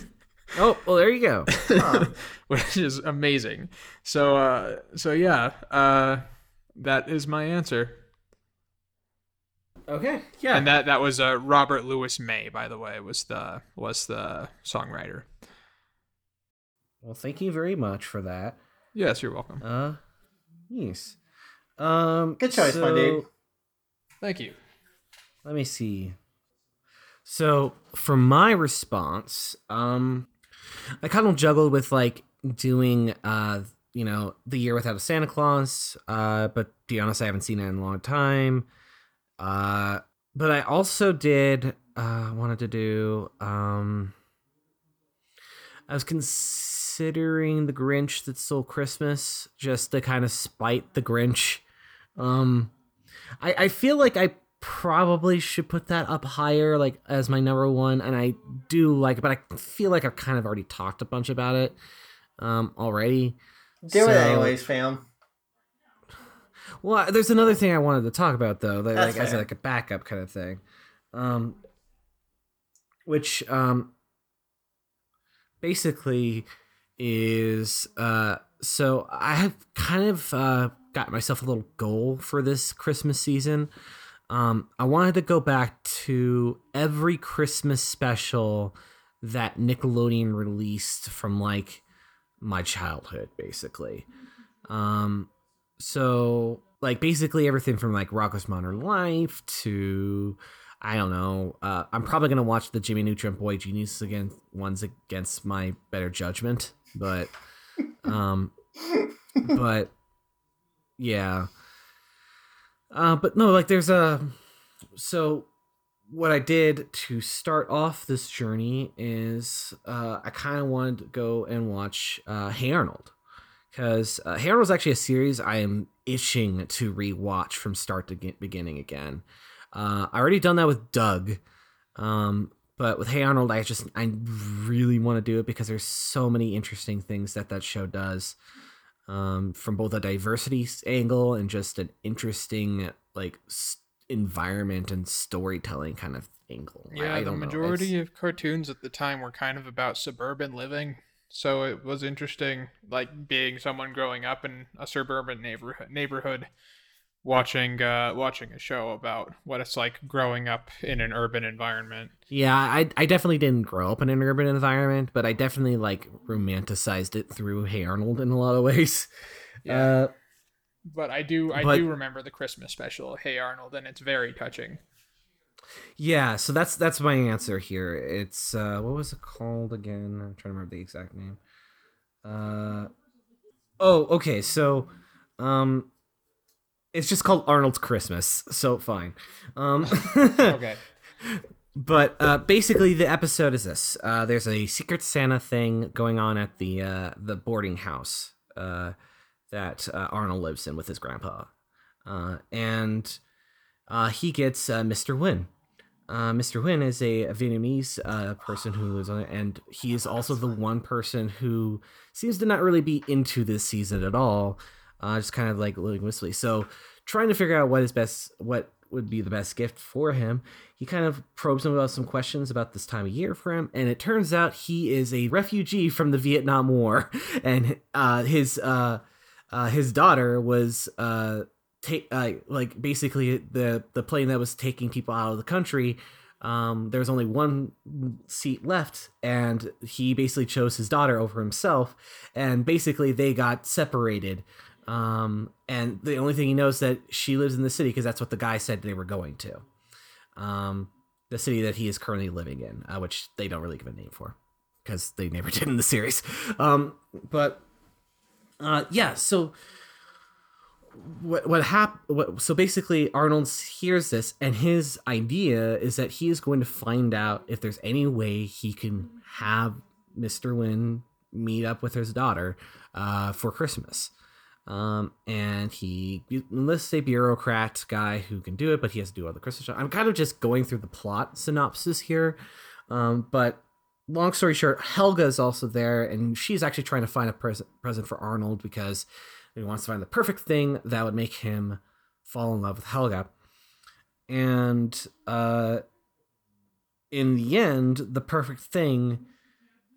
Oh, well, there you go. which is amazing. So uh so yeah, uh that is my answer. Okay. Yeah. And that that was uh Robert Lewis May by the way was the was the songwriter. well, thank you very much for that. Yes, you're welcome. Uh, yes. Um, Good choice, my dude. Thank you. Let me see. So for my response, um, I kind of juggled with like doing, uh, you know, the year without a Santa Claus. Uh, but to be honest, I haven't seen it in a long time. Uh, but I also did, uh, wanted to do, um, I was considering the Grinch that stole Christmas just to kind of spite the Grinch. Um, I, I feel like I probably should put that up higher, like as my number one, and I do like it, but I feel like I've kind of already talked a bunch about it um already. Do it So- anyways, fam. Well, there's another thing I wanted to talk about though, that, like as fair. like a backup kind of thing, um, which um, basically is uh, so I have kind of uh, got myself a little goal for this Christmas season. Um, I wanted to go back to every Christmas special that Nickelodeon released from like my childhood, basically. Um, so like basically everything from like Rocko's Modern Life to I don't know. Uh, I'm probably gonna watch the Jimmy Neutron Boy Genius again ones against my better judgment, but um, but yeah. Uh, but no, like there's a so what I did to start off this journey is uh, I kind of wanted to go and watch uh, Hey Arnold because uh, Hey is actually a series I am itching to rewatch from start to beginning again. Uh, I already done that with Doug, um, but with Hey Arnold, I just I really want to do it because there's so many interesting things that that show does, um, from both a diversity angle and just an interesting like s- environment and storytelling kind of angle. Yeah, I the majority of cartoons at the time were kind of about suburban living. So it was interesting, like being someone growing up in a suburban neighborhood, neighborhood, watching uh, watching a show about what it's like growing up in an urban environment. Yeah, I I definitely didn't grow up in an urban environment, but I definitely like romanticized it through Hey Arnold in a lot of ways. Yeah. Uh, But I do I But- do remember the Christmas special, Hey Arnold, and it's very touching. yeah, so that's that's my answer here. It's uh what was it called again? I'm trying to remember the exact name. Uh Oh, okay. So um it's just called Arnold's Christmas. So fine. Um Okay. But uh, basically, the episode is this: uh, there's a Secret Santa thing going on at the uh, the boarding house uh, that uh, Arnold lives in with his grandpa, uh, and uh, he gets uh, Mr. Uh, Mr. Hyunh is a, Vietnamese uh, person who lives on it, and he is also the one person who seems to not really be into this season at all. Uh, just kind of like living wistfully. So, trying to figure out what is best, what would be the best gift for him, he kind of probes him about some questions about this time of year for him, and it turns out he is a refugee from the Vietnam War, and uh, his uh, uh, his daughter was uh, uh, like basically the the plane that was taking people out of the country. Um, there was only one seat left, and he basically chose his daughter over himself, and basically they got separated. Um, and the only thing he knows that she lives in the city because that's what the guy said they were going to. Um, the city that he is currently living in, uh, which they don't really give a name for because they never did in the series. Um, but uh, yeah, so what what hap- what so basically Arnold hears this and his idea is that he is going to find out if there's any way he can have Mr. Hyunh meet up with his daughter uh, for Christmas. Um, and he enlists a bureaucrat guy who can do it, but he has to do all the Christmas stuff. I'm kind of just going through the plot synopsis here. Um, but long story short, Helga is also there, and she's actually trying to find a present present for Arnold because he wants to find the perfect thing that would make him fall in love with Helga. And uh, in the end, the perfect thing.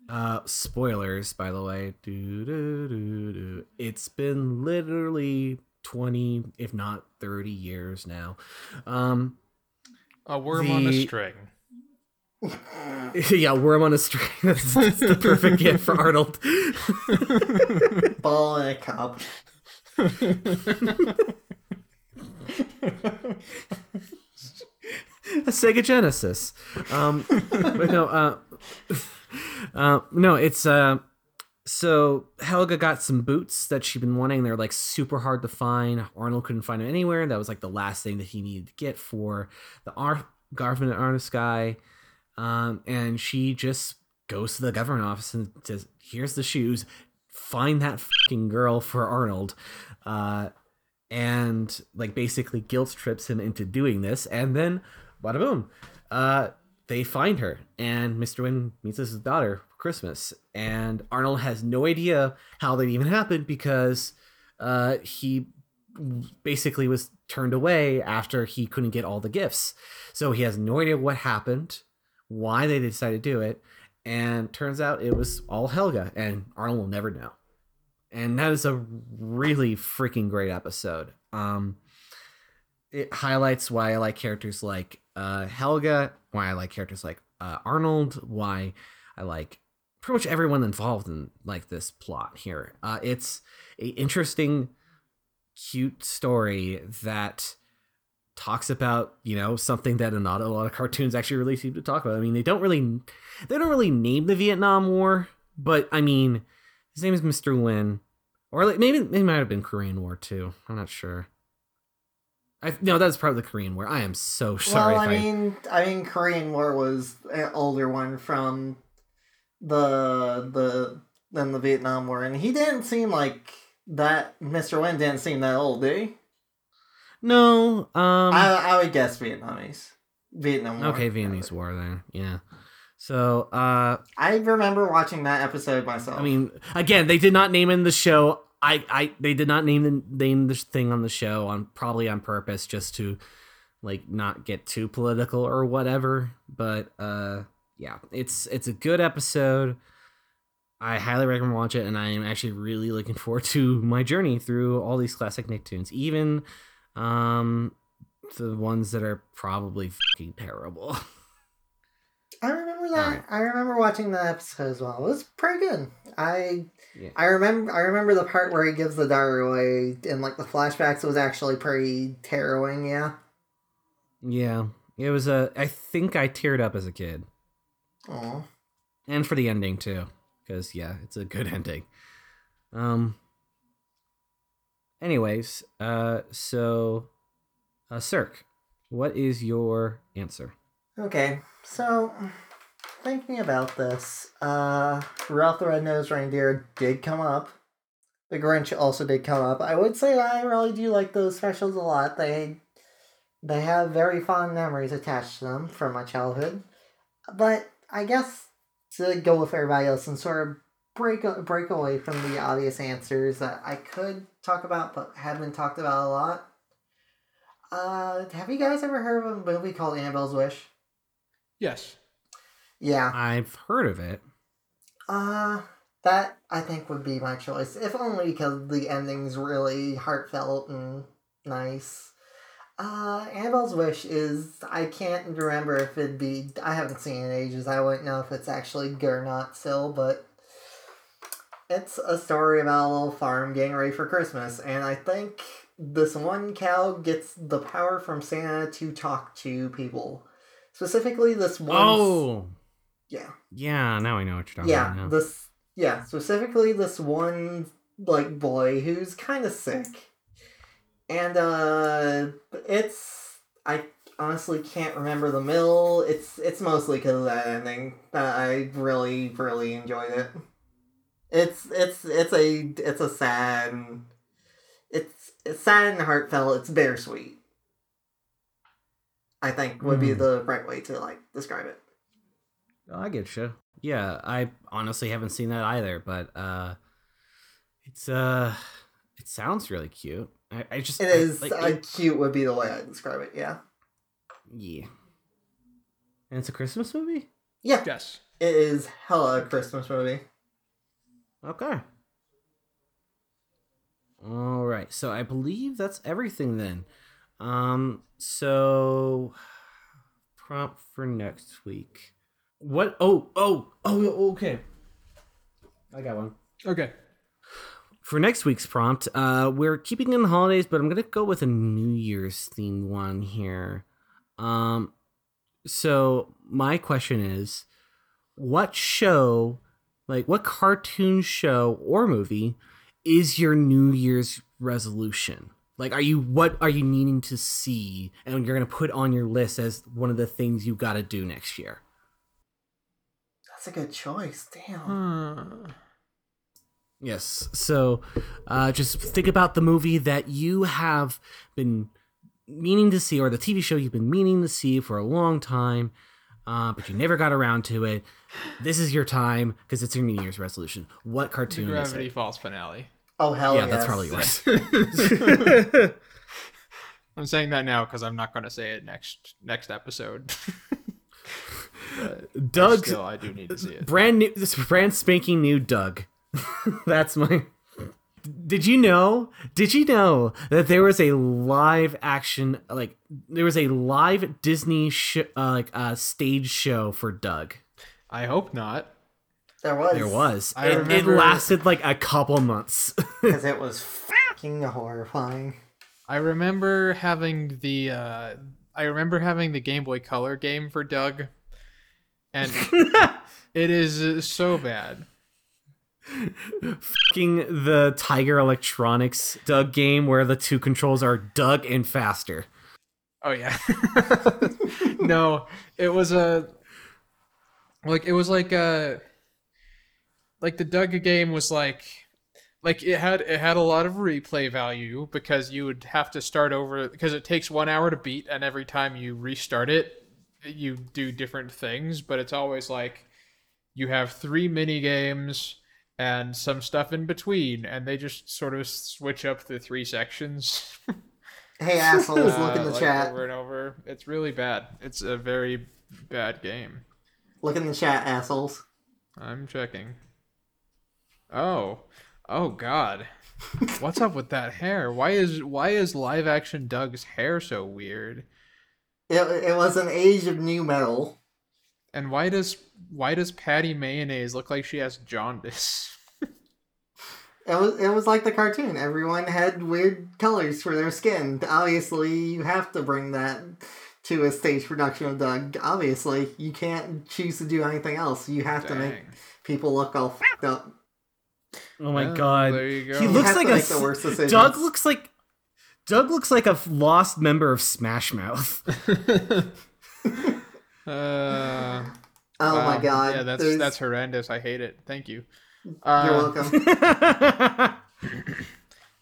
Uh, spoilers, by the way. Doo, doo, doo, doo. It's been literally twenty, if not thirty years now. Um, A worm on a string. yeah, worm on a string. That's, that's the perfect gift for Arnold. Ball in a cup. a Sega Genesis. Um, but no, uh, uh, no, it's uh, so Helga got some boots that she'd been wanting. They're like super hard to find. Arnold couldn't find them anywhere. That was like the last thing that he needed to get for the Ar- government artist guy. Um, and she just goes to the government office and says, "Here's the shoes. Find that fucking girl for Arnold." Uh, and like basically guilt trips him into doing this and then bada boom uh they find her and mr Hyunh meets his daughter for christmas. And arnold has no idea how that even happened because uh he basically was turned away after he couldn't get all the gifts. So he has no idea what happened why they decided to do it and turns out it was all helga and arnold will never know. And that is a really freaking great episode. Um, it highlights why I like characters like uh, Helga, why I like characters like uh, Arnold, why I like pretty much everyone involved in like this plot here. Uh, it's a interesting, cute story that talks about you know something that not a lot of cartoons actually really seem to talk about. I mean, they don't really they don't really name the Vietnam War, but I mean, his name is Mr. Lin, or like maybe it might have been Korean War too. I'm not sure. I no, that's probably the Korean War. I am so sorry. well, if I mean, I mean, Korean War was an older one from the the than the Vietnam War, and he didn't seem like that. Mister Hyunh didn't seem that old, did he? no. Um. I I would guess Vietnamese. Vietnam War. okay, Vietnamese War then. Yeah. So, uh, I remember watching that episode myself. I mean, again, they did not name in the show. I, I, they did not name the name this thing on the show on probably on purpose just to, like, not get too political or whatever. But uh, yeah, it's it's a good episode. I highly recommend watch it, and I am actually really looking forward to my journey through all these classic Nicktoons, even um, the ones that are probably fucking terrible. I remember that. Alright. I remember watching that episode as well. It was pretty good. I Yeah. I remember I remember the part where he gives the daughter away and like the flashbacks was actually pretty harrowing, yeah. Yeah, it was a. I think I teared up as a kid. Oh. and for the ending too because yeah it's a good ending um anyways uh so uh cirque what is your answer Okay, so thinking about this, uh Ralph the Red-Nosed Reindeer did come up. The Grinch also did come up. I would say I really do like those specials a lot. They they have very fond memories attached to them from my childhood. But I guess to go with everybody else and sort of break break away from the obvious answers that I could talk about but haven't talked about a lot. Uh, have you guys ever heard of a movie called Annabelle's Wish? Yes. Yeah. i've heard of it Uh, that I think would be my choice, if only because the ending's really heartfelt and nice. Uh, Annabelle's Wish is I can't remember if it'd be I haven't seen it in ages. I wouldn't know if it's actually good or not still, but it's a story about a little farm getting ready for Christmas, and I think this one cow gets the power from Santa to talk to people. Specifically, this one. oh yeah yeah now i know what you're talking yeah about now. this yeah specifically this one like boy who's kind of sick and uh it's i honestly can't remember the mill it's it's mostly because of that ending that i really really enjoyed it it's it's it's a it's a sad it's it's sad and heartfelt. It's bittersweet. I think would be Mm. the right way to like describe it. Oh, I get you. Yeah, I honestly haven't seen that either, but uh, it's uh, it sounds really cute. I, I just It I- is like, uh, it- cute would be the way I describe it. Yeah, yeah, and it's a Christmas movie. yeah. Yes. It is hella Christmas movie. Okay. All right. So I believe that's everything then. Um so prompt for next week. What oh oh oh okay. I got one. Okay. For next week's prompt, uh we're keeping in the holidays, but I'm going to go with a New Year's themed one here. Um so my question is what show like what cartoon show or movie is your new year's resolution like are you what are you needing to see and you're going to put on your list as one of the things you got to do next year That's a good choice. Damn. Hmm. yes so uh just think about the movie that you have been meaning to see or the tv show you've been meaning to see for a long time uh, but you never got around to it. This is your time because it's your New Year's resolution. What The cartoon is Gravity it? Falls finale. Oh hell yeah, yes. that's probably yours. I'm saying that now because I'm not going to say it next next episode. Doug, still, I do need to see it. brand new, this brand spanking new Doug. That's my. Did you know? Did you know that there was a live action, like there was a live Disney sh- uh, like uh, stage show for Doug? I hope not. There was. There was. I It, it lasted like a couple months. because it was fucking horrifying. I remember having the uh, I remember having the Game Boy Color game for Doug, and it is uh, so bad. Fucking the Tiger Electronics Doug game where the two controls are Doug and faster. Oh yeah. no, it was a like it was like a like the Doug game was like like it had it had a lot of replay value because you would have to start over because it takes 1 hour to beat and every time you restart it you do different things, but it's always like you have 3 mini games and some stuff in between and they just sort of switch up the three sections. Hey assholes, look uh, in the like, chat. over and over. It's really bad. It's a very bad game. Look in the chat, assholes. I'm checking. Oh, oh God, what's up with that hair? Why is why is live action Doug's hair so weird? It, it was an age of nu metal. And why does why does Patty Mayonnaise look like she has jaundice? It was it was like the cartoon. Everyone had weird colors for their skin. Obviously, you have to bring that to a stage production of Doug. Obviously, you can't choose to do anything else. You have to make people look all fucked up. Oh my Well, god. there you go. He looks have like a the worst decisions. Doug looks like Doug looks like a lost member of Smash Mouth. Uh, Oh my god! Yeah, that's There's- that's horrendous. I hate it. Thank you. You're Uh, welcome.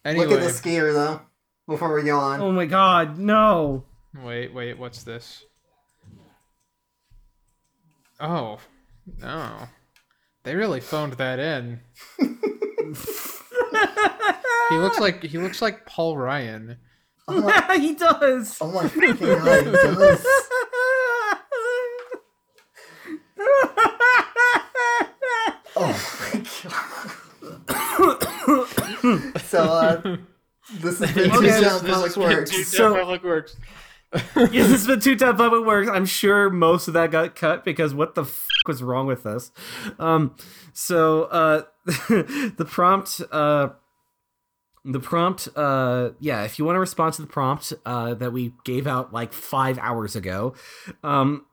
Anyway, Look at the skier though. Before we go on, oh my god, no. Wait, wait, what's this? Oh, no. They really phoned that in. he looks like he looks like Paul Ryan. Yeah, he does. oh my fucking god! He does. Oh my god! so uh, this has been Okay. Two This- Sound Public Works. So- Public Works. yes, this has been two time public works. I'm sure most of that got cut because what the f- was wrong with us? Um, so uh, the prompt, uh, the prompt, uh, yeah. If you want to respond to the prompt uh, that we gave out like five hours ago, um,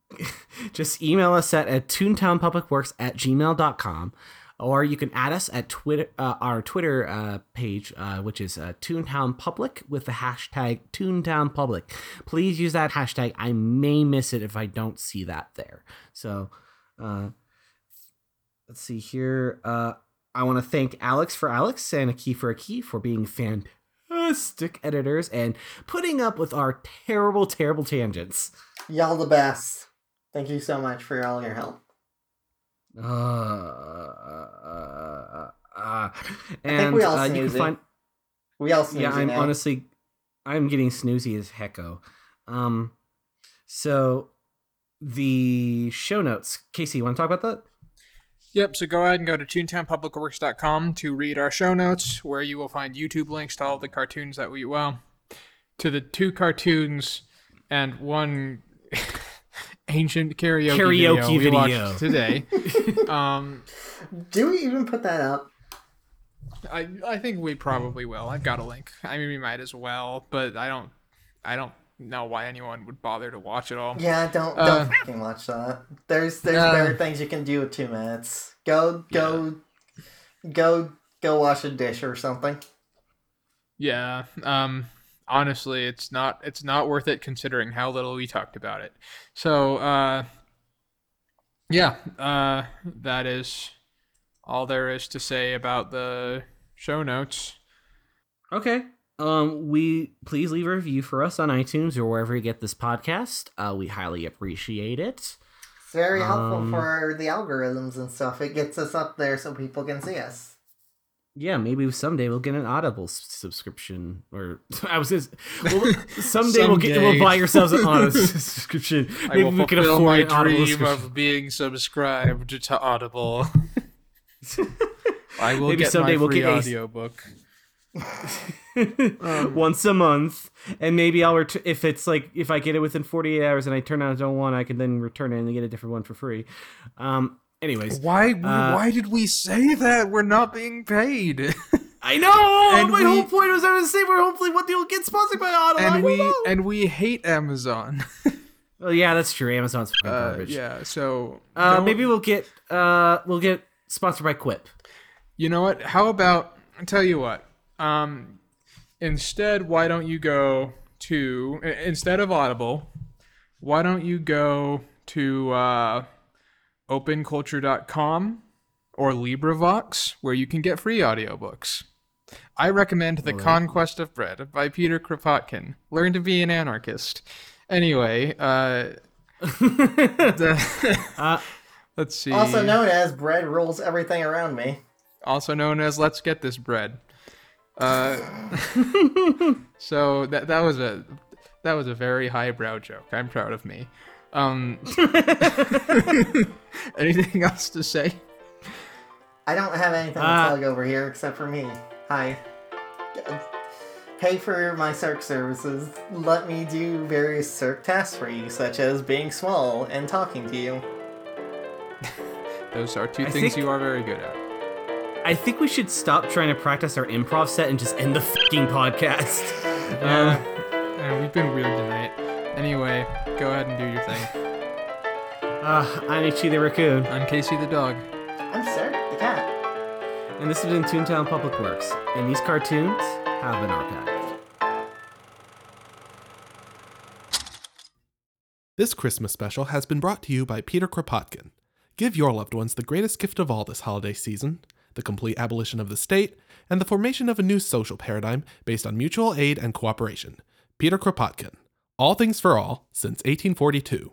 just email us at, at toontownpublicworks at gmail.com or you can add us at Twitter, uh, our Twitter uh, page, uh, which is uh, Toontown Public with the hashtag Toontown Public. Please use that hashtag. I may miss it if I don't see that there. So, uh, let's see here. Uh, I want to thank Alex for Alex and Aki for Aki for being fantastic editors and putting up with our terrible, terrible tangents. Y'all the best. Thank you so much for all your help. Uh, uh, uh, and think we all uh, you can snooze it. find. We all snoozy Yeah, I'm now. honestly, I'm getting snoozy as hecko. Um, so the show notes, Casey, you want to talk about that? Yep, so go ahead and go to toontownpublicworks.com to read our show notes, where you will find YouTube links to all the cartoons that we, well, to the two cartoons and one ancient karaoke, Karaoke video, we watched video. today. um, Do we even put that up? I I think we probably will. I've got a link. I mean, we might as well, but I don't I don't know why anyone would bother to watch it all. Yeah, don't Uh, don't fucking watch that. There's there's uh, better things you can do with two minutes. Go go go go wash a dish or something. Yeah. Um honestly, it's not it's not worth it considering how little we talked about it. So, uh yeah, uh that is all there is to say about the show notes. Okay. Um, we please leave a review for us on iTunes or wherever you get this podcast. Uh, we highly appreciate it. It's very helpful Um, for the algorithms and stuff. It gets us up there so people can see us. Yeah, maybe someday we'll get an Audible s- subscription, or I was just well, someday, we'll get we'll buy ourselves an Audible subscription. I Maybe will we can afford my an Audible dream of being subscribed to Audible. I will Maybe get someday my we'll free get a- audiobook. once a month, and maybe I'll return if it's like if I get it within forty eight hours and I turn out I don't want, I can then return it and get a different one for free. Um. Anyways, Why? Uh, why did we say that? We're not being paid. I know. And my we- whole point was I was saying we're hopefully one day we'll get sponsored by Audible. And we know. and we hate Amazon. Oh yeah, that's true. Amazon's fucking Uh, garbage. yeah. So Uh, maybe we'll get uh we'll get sponsored by Quip. You know what? How about I tell you what? Um, instead, why don't you go to instead of Audible? Why don't you go to uh, OpenCulture.com or LibriVox, where you can get free audiobooks. I recommend The Conquest of Bread by Peter Kropotkin. Learn to be an anarchist. Anyway, uh, the- Uh, let's see. Also known as bread rules everything around me. also known as "Let's Get This Bread." Uh, so that that was a that was a very highbrow joke. I'm proud of me. Um, anything else to say? I don't have anything to Uh, plug over here except for me. Hi. Pay for my Cirque services. Let me do various Cirque tasks for you, such as being small and talking to you. Those are two I things think- you are very good at. I think we should stop trying to practice our improv set and just end the fucking podcast. Yeah, yeah, we've been weird tonight. Anyway, go ahead and do your thing. Uh, I'm Ichi the Raccoon, I'm Casey the dog. I'm Cirque, the cat. and this has been Toontown Public Works, and these cartoons have been archived. This Christmas special has been brought to you by Peter Kropotkin. Give your loved ones the greatest gift of all this holiday season the complete abolition of the state and the formation of a new social paradigm based on mutual aid and cooperation. Peter Kropotkin. All things for all since 1842.